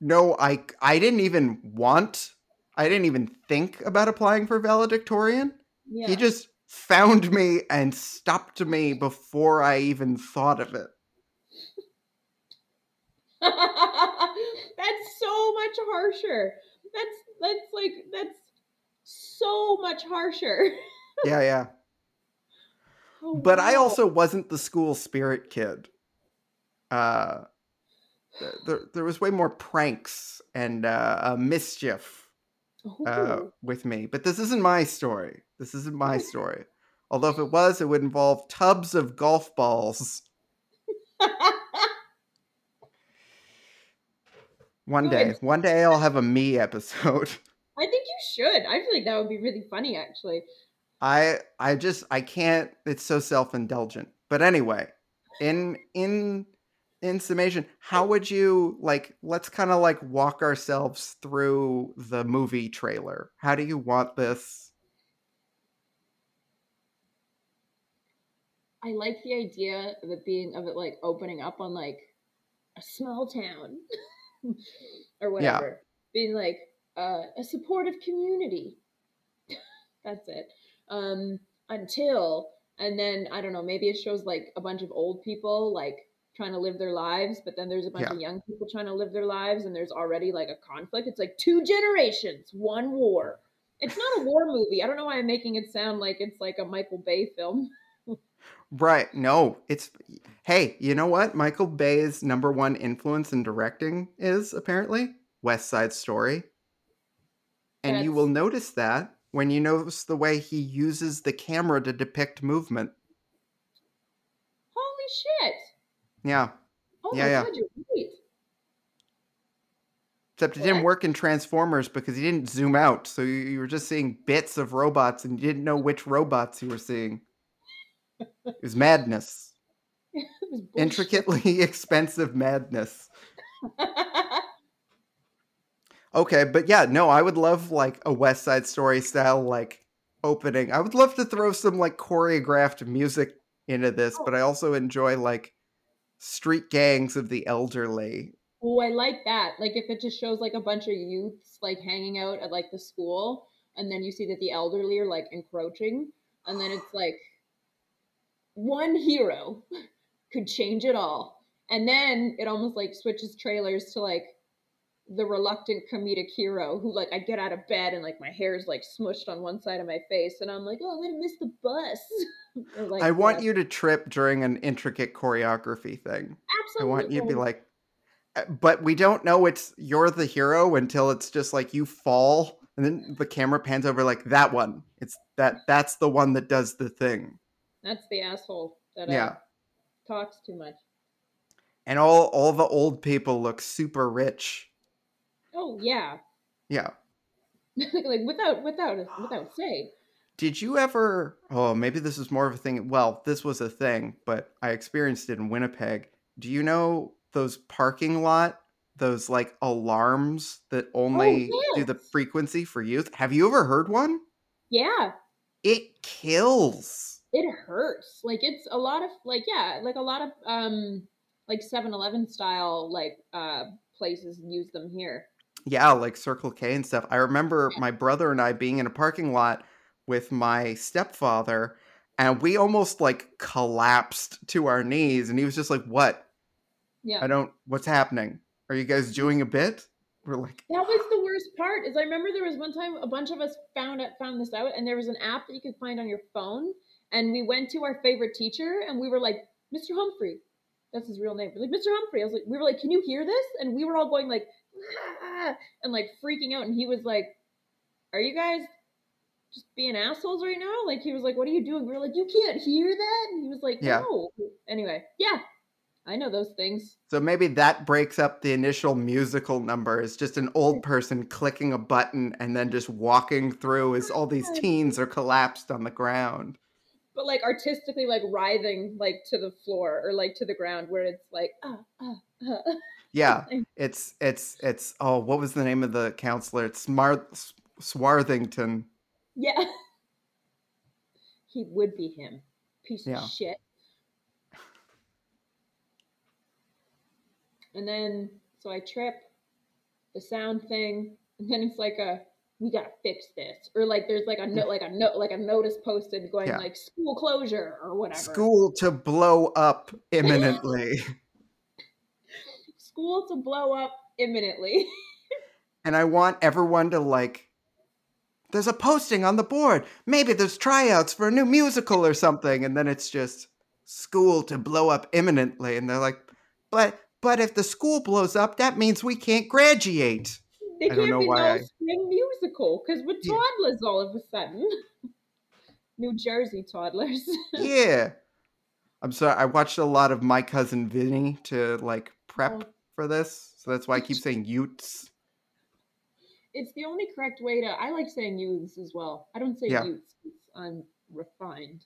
no, I I didn't even want I didn't even think about applying for valedictorian. Yeah. He just found me and stopped me before I even thought of it. that's so much harsher. That's that's like that's so much harsher. Yeah, yeah. Oh, But I also wasn't the school spirit kid. Uh there, there was way more pranks and uh, mischief uh, with me. But this isn't my story. This isn't my story. Although if it was, it would involve tubs of golf balls. One day, one day I'll have a me episode. I think you should. I feel like that would be really funny, actually. I I just I can't. It's so self indulgent. But anyway, in in in summation, how would you like? Let's kind of like walk ourselves through the movie trailer. How do you want this? I like the idea of it being of it like opening up on like a small town or whatever. Being like uh, a supportive community. That's it. Um, until and then I don't know, maybe it shows like a bunch of old people like trying to live their lives, but then there's a bunch Yeah. of young people trying to live their lives, and there's already like a conflict. It's like two generations, one war. It's not a war movie. I don't know why I'm making it sound like it's like a Michael Bay film. Right. No, it's hey, you know what? Michael Bay's number one influence in directing is apparently West Side Story. And you will notice that when you notice the way he uses the camera to depict movement. Holy shit! Yeah. Oh Yeah, yeah. god, right. Except it didn't work in Transformers because he didn't zoom out. So you, you were just seeing bits of robots and you didn't know which robots you were seeing. It was madness. It was. Intricately expensive madness. Okay, but yeah, no, I would love like a West Side Story style like opening. I would love to throw some like choreographed music into this, oh. but I also enjoy like street gangs of the elderly. Oh, I like that. Like if it just shows like a bunch of youths like hanging out at like the school, and then you see that the elderly are like encroaching, and then it's like one hero could change it all, and then it almost like switches trailers to like the reluctant comedic hero who like I get out of bed and like my hair's like smushed on one side of my face, and I'm like, oh, I'm gonna miss the bus. Or, like, I want yeah, you to trip during an intricate choreography thing. Absolutely. I want you to be like, "Uh, but we don't know it's you're the hero until it's just like you fall and then the camera pans over like that one. It's that that's the one that does the thing. That's the asshole that Yeah. talks too much. And all all the old people look super rich. Oh yeah, Yeah. like without without without say. Did you ever Oh, maybe this is more of a thing. Well, this was a thing, but I experienced it in Winnipeg. Do you know those parking lot those like alarms that only do the frequency for youth? Have you ever heard one? Yeah, It kills. it hurts. Like it's a lot of like yeah, like a lot of um like 7-Eleven style like uh places use them here. Yeah, like Circle K and stuff. I remember my brother and I being in a parking lot with my stepfather, and we almost like collapsed to our knees. And he was just like, What? Yeah. I don't, what's happening? Are you guys doing a bit? We're like, That was the ah. worst part. Is I remember there was one time a bunch of us found it, found this out, and there was an app that you could find on your phone, and we went to our favorite teacher, and we were like, "Mr. Humphrey," that's his real name. We're like, "Mr. Humphrey," I was like, we were like, "Can you hear this?" And we were all going like, "Ah," and like freaking out, and he was like, "Are you guys just being assholes right now?" Like he was like, "What are you doing?" We were like, "You can't hear that," and he was like, Yeah. "No." Anyway, yeah, I know those things. so maybe that breaks up the initial musical number. It's just an old person clicking a button and then just walking through as all these teens are collapsed on the ground. but like artistically like writhing like to the floor or like to the ground where it's like ah ah ah. Yeah, it's it's it's oh, what was the name of the counselor? It's Smart Swarthington. yeah he would be him piece Yeah. of shit and then so i trip the sound thing and then it's like a we gotta fix this or like there's like a note like a note like a notice posted going Yeah. like school closure or whatever School to blow up imminently. School to blow up imminently and I want everyone to like there's a posting on the board. Maybe there's tryouts for a new musical or something and then it's just school to blow up imminently and they're like but but if the school blows up that means we can't graduate. There don't can't know be why no I- spring musical because we're Yeah. toddlers all of a sudden. New Jersey toddlers. Yeah. I'm sorry. I watched a lot of My Cousin Vinny to like prep Oh. For this. So that's why I keep saying Utes. it's the only correct way to. I like saying youths as well. I don't say Yeah. youths. I'm refined.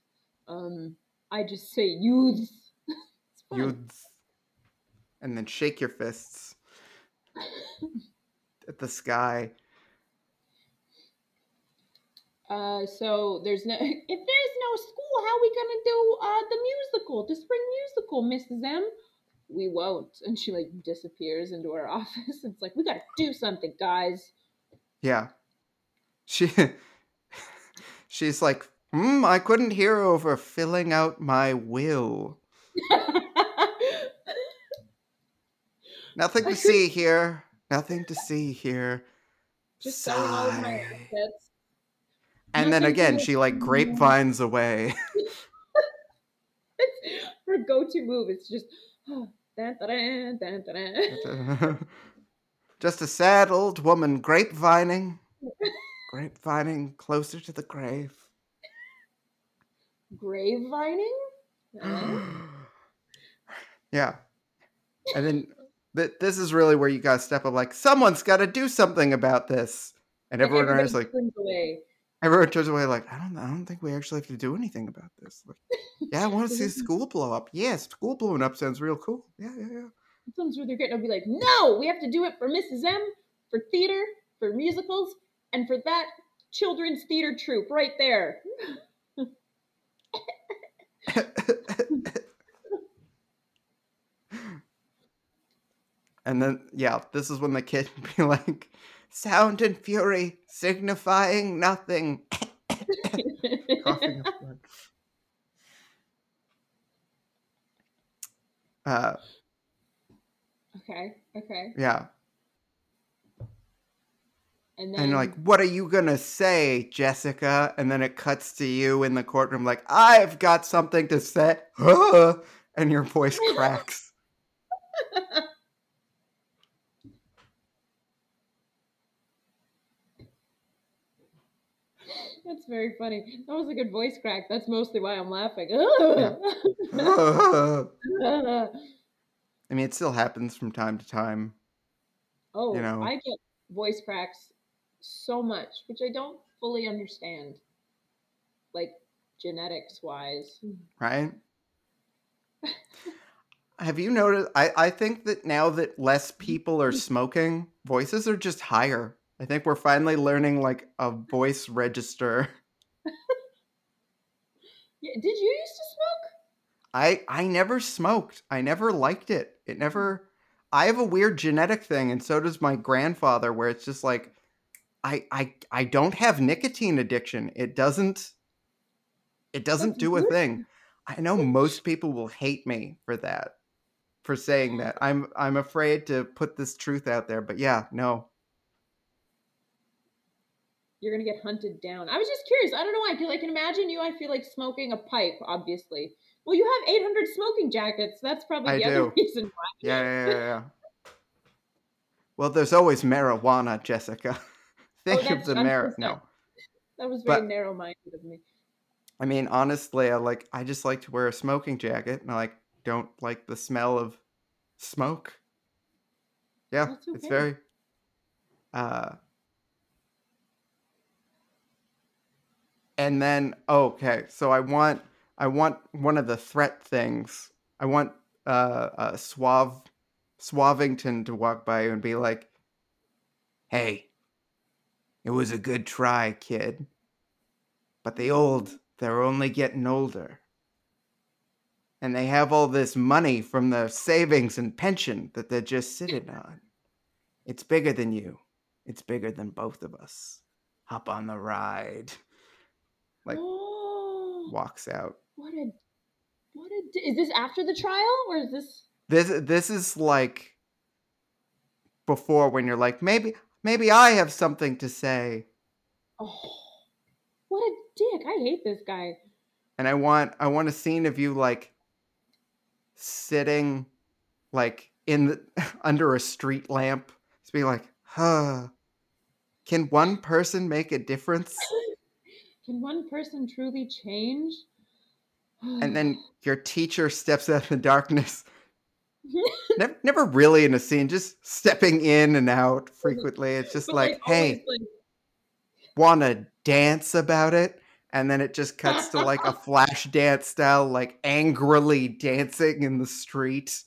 Um, I just say youths. Utes. And then shake your fists at the sky. Uh, so there's no. If there's no school, how are we gonna do uh the musical, the spring musical, Mrs. M? We won't. And she like disappears into her office. It's like we gotta do something, guys. Yeah. She she's like, hmm, I couldn't hear over filling out my will. Nothing to see here. Nothing to see here. Just selling all of my Sigh. And then Nothing again, she like grapevines away. Her go-to move. It's just dun, dun, dun, dun, dun, dun. Just a sad old woman grapevining, grapevining closer to the grave. grave vining. Uh, yeah. And then th- this is really where you gotta step up like, someone's gotta do something about this. And everyone is like, turns everyone turns away like, I don't I don't think we actually have to do anything about this. Like, yeah, I want to see school blow up. Yeah, school blowing up sounds real cool. Yeah, yeah, yeah. Really great. and I'll be like, no, we have to do it for Mrs. M, for theater, for musicals, and for that children's theater troupe right there. and then yeah, this is when the kid be like, sound and fury signifying nothing. Coughing up blood. Uh, okay, okay. yeah, And then and like, what are you gonna say, Jessica? And then it cuts to you in the courtroom, like, I've got something to say, and your voice cracks. That's very funny. That was a good voice crack. That's mostly why I'm laughing. I mean, it still happens from time to time. oh, You know. I get voice cracks so much, which I don't fully understand. Like genetics wise. right? Have you noticed? I, I think that now that less people are smoking, voices are just higher. I think we're finally learning like a voice register. Yeah, did you used to smoke? I I never smoked. I never liked it. It never. I have a weird genetic thing, and so does my grandfather, where it's just like, I I I don't have nicotine addiction. It doesn't. It doesn't That's do a thing. I know most people will hate me for that, for saying that. I'm I'm afraid to put this truth out there, but yeah, no. You're gonna get hunted down. I was just curious. I don't know why. Because I can imagine you. I feel like smoking a pipe. Obviously. Well, you have 800 smoking jackets. That's probably I the other reason why. Yeah, yeah, yeah, yeah. Well, there's always marijuana, Jessica. Think of Oh, that's- the I'm so mar. sorry. No, That was very But- narrow-minded of me. I mean, honestly, I like I just like to wear a smoking jacket, and I like don't like the smell of smoke. Yeah, That's it's very. Uh, and then okay, so I want I want one of the threat things. I want uh, uh Suave Suavington to walk by and be like, "Hey, it was a good try, kid." But the old, they're only getting older. And they have all this money from the savings and pension that they're just sitting on. It's bigger than you. It's bigger than both of us. Hop on the ride. Like, oh, walks out. what a what a is this after the trial or is this This this is like before when you're like, maybe maybe I have something to say. oh what a dick i hate this guy and I want I want a scene of you like sitting like in the under a street lamp, just be like, huh. Can one person make a difference? can one person truly change And then your teacher steps out of the darkness. Never, never really in a scene, just stepping in and out frequently. It's just But, like, hey, like, want to dance about it? And then it just cuts to like a flash dance style, like angrily dancing in the street.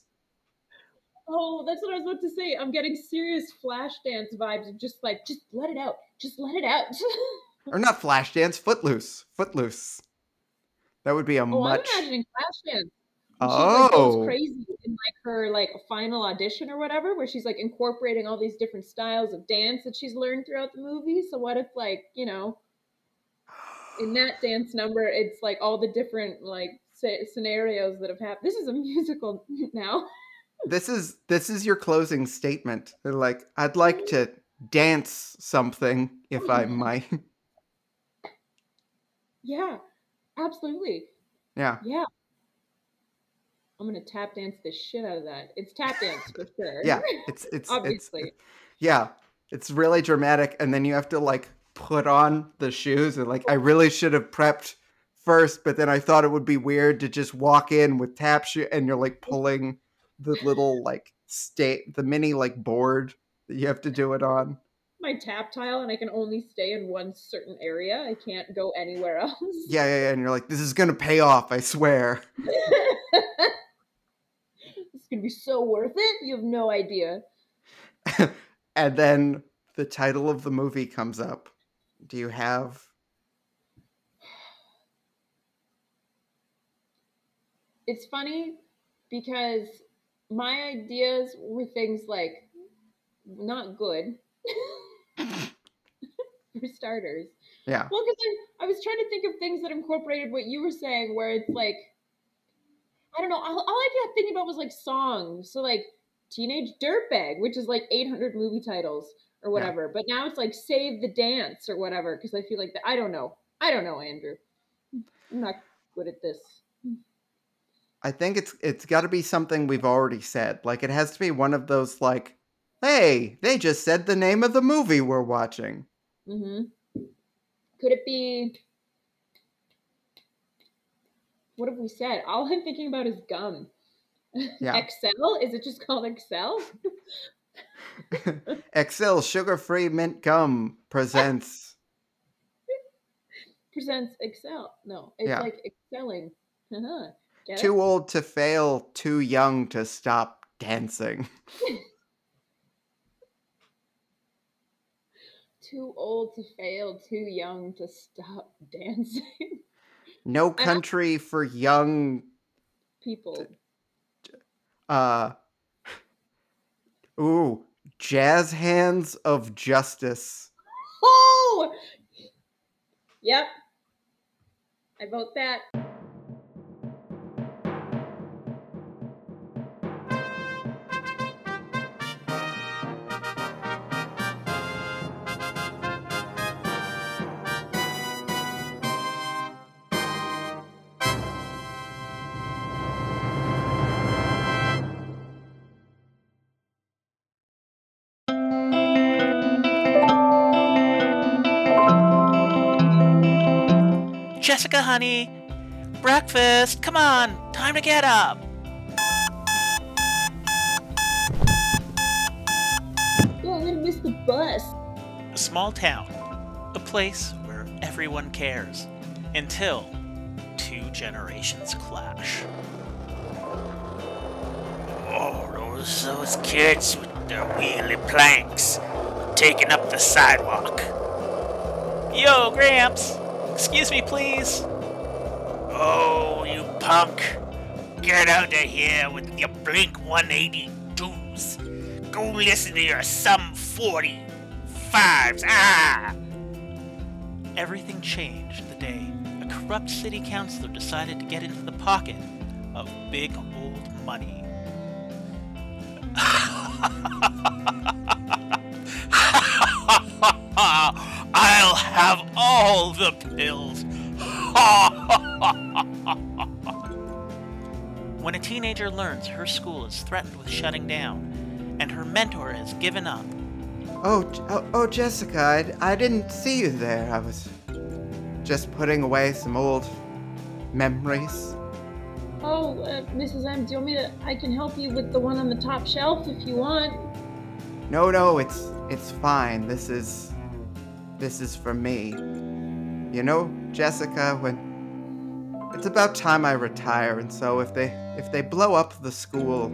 oh that's what i was about to say i'm getting serious flash dance vibes of just like just let it out just let it out or not Flashdance, footloose, footloose. That would be a oh much. i'm imagining flash dance And she like Oh, goes crazy in like her like final audition or whatever, where she's like incorporating all these different styles of dance that she's learned throughout the movie. So what if like you know in that dance number, it's like all the different like scenarios that have happened. This is a musical now. this is this is your closing statement. They're like, I'd like to dance something if I might. Yeah, absolutely. Yeah. Yeah. I'm gonna tap dance the shit out of that. It's tap dance for sure. Yeah. It's it's it's obviously. yeah. It's really dramatic and then you have to like put on the shoes and like I really should have prepped first, but then I thought it would be weird to just walk in with tap shoe and you're like pulling the little like state the mini like board that you have to do it on. My tap tile, and I can only stay in one certain area. I can't go anywhere else. Yeah, yeah, yeah. And you're like, this is gonna pay off, I swear. it's gonna be so worth it. You have no idea. and then the title of the movie comes up. Do you have It's funny because my ideas were things like not good for starters. Yeah. Well, because I, I was trying to think of things that incorporated what you were saying, where it's like, I don't know, all, all I kept thinking about was like songs. So, like, Teenage Dirtbag, which is like 800 movie titles or whatever. Yeah. But now it's like Save the Dance or whatever, because I feel like that. I don't know. I don't know, Andrew. I'm not good at this. I think it's it's got to be something we've already said. Like it has to be one of those like, hey, they just said the name of the movie we're watching. Mm-hmm. Could it be? What have we said? All I'm thinking about is gum. Yeah. Excel? Is it just called Excel? Excel sugar free mint gum presents. presents Excel. No, it's Yeah. like excelling. Uh-huh. Get it? Too old to fail, too young to stop dancing. Too old to fail, too young to stop dancing. No country for young People. uh Ooh, Jazz Hands of Justice. Oh! Yep. I vote that. Jessica, honey, breakfast. Come on, time to get up. Oh, I'm gonna miss the bus. A small town, a place where everyone cares until two generations clash. Oh, those, those kids with their wheelie planks taking up the sidewalk. Yo, Gramps, excuse me, please. Oh, you punk. Get out of here with your Blink 182s. Go listen to your Sum 45s. Ah! Everything changed the day a corrupt city councilor decided to get into the pocket of big old money. have all the pills. When a teenager learns her school is threatened with shutting down and her mentor has given up, Oh, oh, oh Jessica, I, I didn't see you there. I was just putting away some old memories. Oh, uh, Mrs. M, do you want me to? I can help you with the one on the top shelf if you want. No, no, it's it's fine. This is this is for me. You know, Jessica, when it's about time I retire, and so if they if they blow up the school,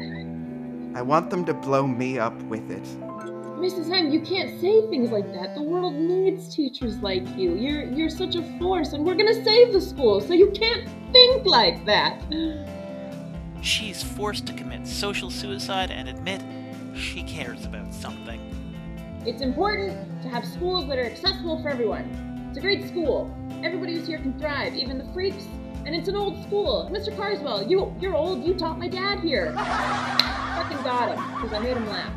I want them to blow me up with it. Mrs. M, you can't say things like that. The world needs teachers like you. You're you're such a force, and we're gonna save the school, so you can't think like that. she's forced to commit social suicide and admit she cares about something. It's important to have schools that are accessible for everyone. It's a great school. Everybody who's here can thrive, even the freaks. And it's an old school. Mr. Carswell, you you're old. You taught my dad here. fucking got him because I made him laugh.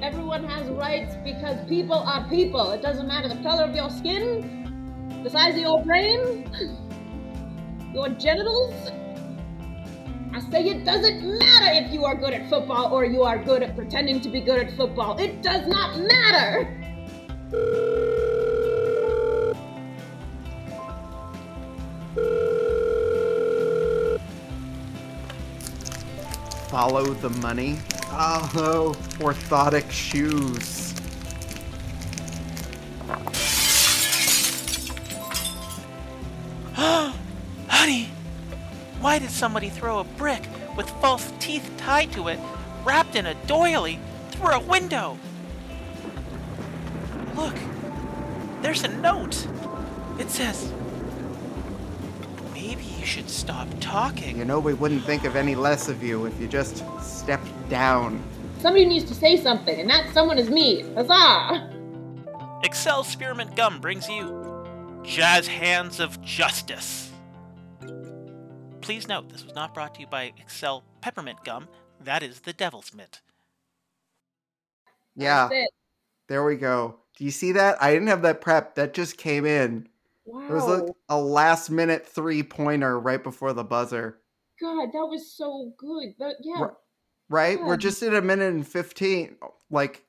Everyone has rights because people are people. It doesn't matter the color of your skin, the size of your brain, your genitals. I say it doesn't matter if you are good at football or you are good at pretending to be good at football. It does not matter. Follow the money. Follow orthotic shoes. Why did somebody throw a brick with false teeth tied to it, wrapped in a doily, through a window? Look, there's a note. It says, Maybe you should stop talking. You know, we wouldn't think of any less of you if you just stepped down. Somebody needs to say something, and that someone is me. Huzzah! Excel Spearmint Gum brings you Jazz Hands of Justice. Please note, this was not brought to you by Excel Peppermint Gum. That is the Devil's Mint. Yeah, there we go. Do you see that? I didn't have that prep. That just came in. Wow. It was like a last minute three pointer right before the buzzer. God, that was so good. That, yeah. Ri- Right? We're just at a minute and 15. Like,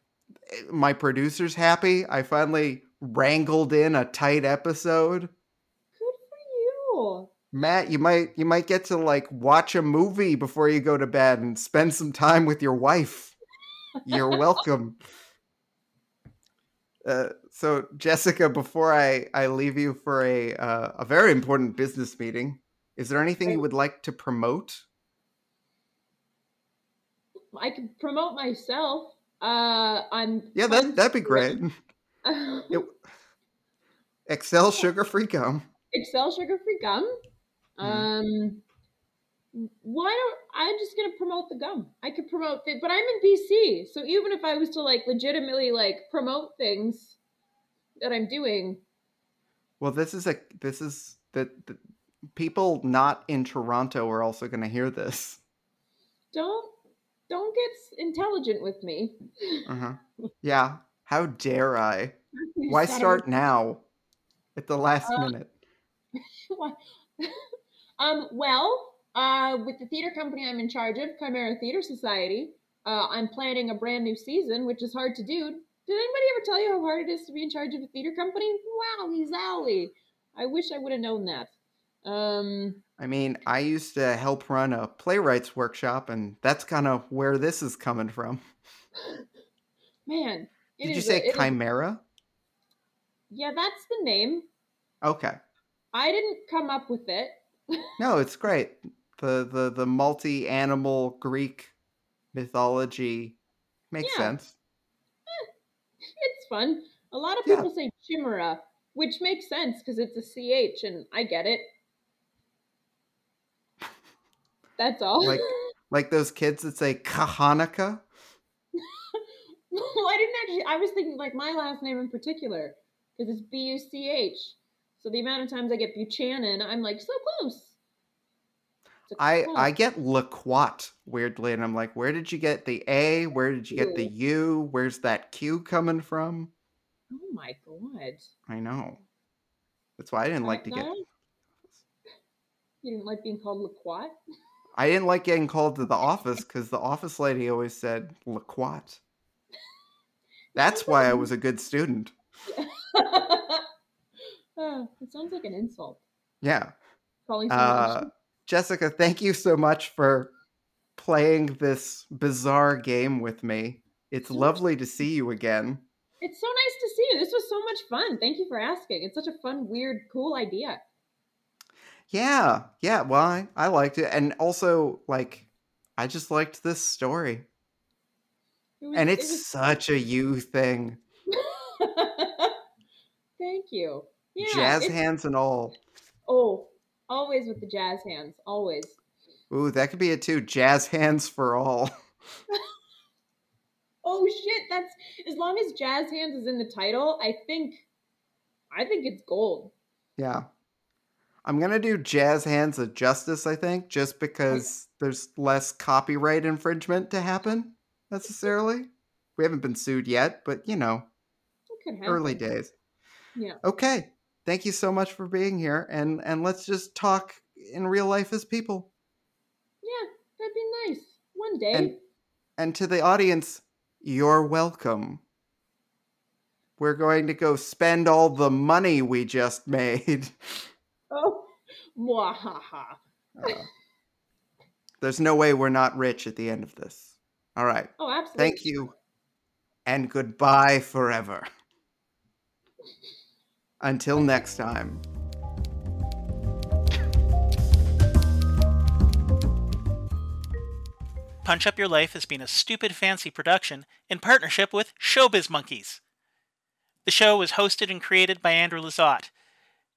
my producer's happy. I finally wrangled in a tight episode. Good for you. Matt, you might you might get to like watch a movie before you go to bed and spend some time with your wife. You're welcome. Uh, so Jessica, before I I leave you for a uh, a very important business meeting, is there anything you would like to promote? I can promote myself. Uh, I'm. Yeah, that that'd be great. It- Excel sugar free gum. Excel sugar free gum. Um, why don't I'm just gonna promote the gum? I could promote it, but I'm in BC, so even if I was to like legitimately like promote things that I'm doing, Well, this is a this is that the people not in Toronto are also going to hear this. don't don't get intelligent with me. Uh-huh. Yeah. How dare I? Why son of a- start now? At the last Uh, minute. Why- um, well, uh, with the theater company I'm in charge of, Chimera Theater Society, uh, I'm planning a brand new season, which is hard to do. Did anybody ever tell you how hard it is to be in charge of a theater company? Wow, he's Zowie. I wish I would have known that. Um, I mean, I used to help run a playwrights workshop, and that's kind of where this is coming from. man. Did you say a- it is- chimera? yeah, that's the name. Okay. I didn't come up with it. No, it's great. The the the multi animal Greek mythology makes Yeah. sense. Eh, it's fun. A lot of Yeah. people say chimera, which makes sense because it's a ch, and I get it. That's all. Like like those kids that say Kahanaka. well, I didn't actually. I was thinking like my last name in particular because it's B U C H. So the amount of times I get Buchanan, I'm like so close. So I close. I get Laquat weirdly, and I'm like, where did you get the A? Where did you get the U? Where's that Q coming from? Oh my god. I know. That's why I didn't like to get. You didn't like being called Laquat? I didn't like getting called to the office because the office lady always said Laquat. That's why I was a good student. It sounds like an insult. Yeah. Uh, Jessica, thank you so much for playing this bizarre game with me. It's lovely to see you again. It's so nice to see you. This was so much fun. Thank you for asking. It's such a fun, weird, cool idea. Yeah, yeah. Well, I, I liked it, and also like I just liked this story, It was, and it it's was- such a you thing, Thank you. Yeah. jazz hands and all. Oh, always with the jazz hands. Always. Ooh, that could be it too. Jazz hands for all. Oh shit! That's as long as jazz hands is in the title. I think, I think it's gold. yeah. I'm gonna do Jazz Hands of Justice, I think, just because there's less copyright infringement to happen necessarily. We haven't been sued yet, but you know, It could early days. Yeah. Okay. Thank you so much for being here and and let's just talk in real life as people. Yeah, that'd be nice. One day. And and to the audience, you're welcome. We're going to go spend all the money we just made. oh, mwahaha. Uh, there's no way we're not rich at the end of this. All right. Oh, absolutely. Thank you. And goodbye forever. Until next time. Punch Up Your Life has been a stupid fancy production in partnership with Showbiz Monkeys. The show was hosted and created by Andrew Lazotte.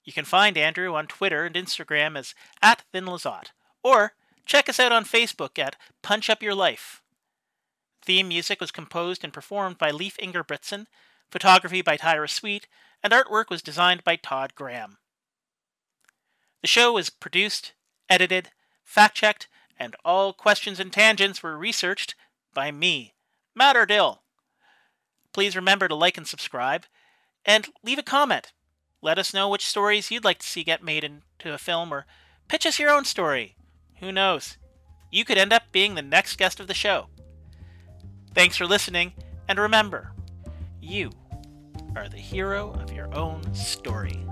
You can find Andrew on Twitter and Instagram as at ThinLazat, or check us out on Facebook at Punch Up Your Life. Theme music was composed and performed by Leif Ingerbritsen, photography by Tyra Sweet, and artwork was designed by Todd Graham. The show was produced, edited, fact checked, and all questions and tangents were researched by me, Matt Erdill. Please remember to like and subscribe, and leave a comment. Let us know which stories you'd like to see get made into a film, or pitch us your own story. Who knows? You could end up being the next guest of the show. Thanks for listening, and remember, you are the hero of your own story.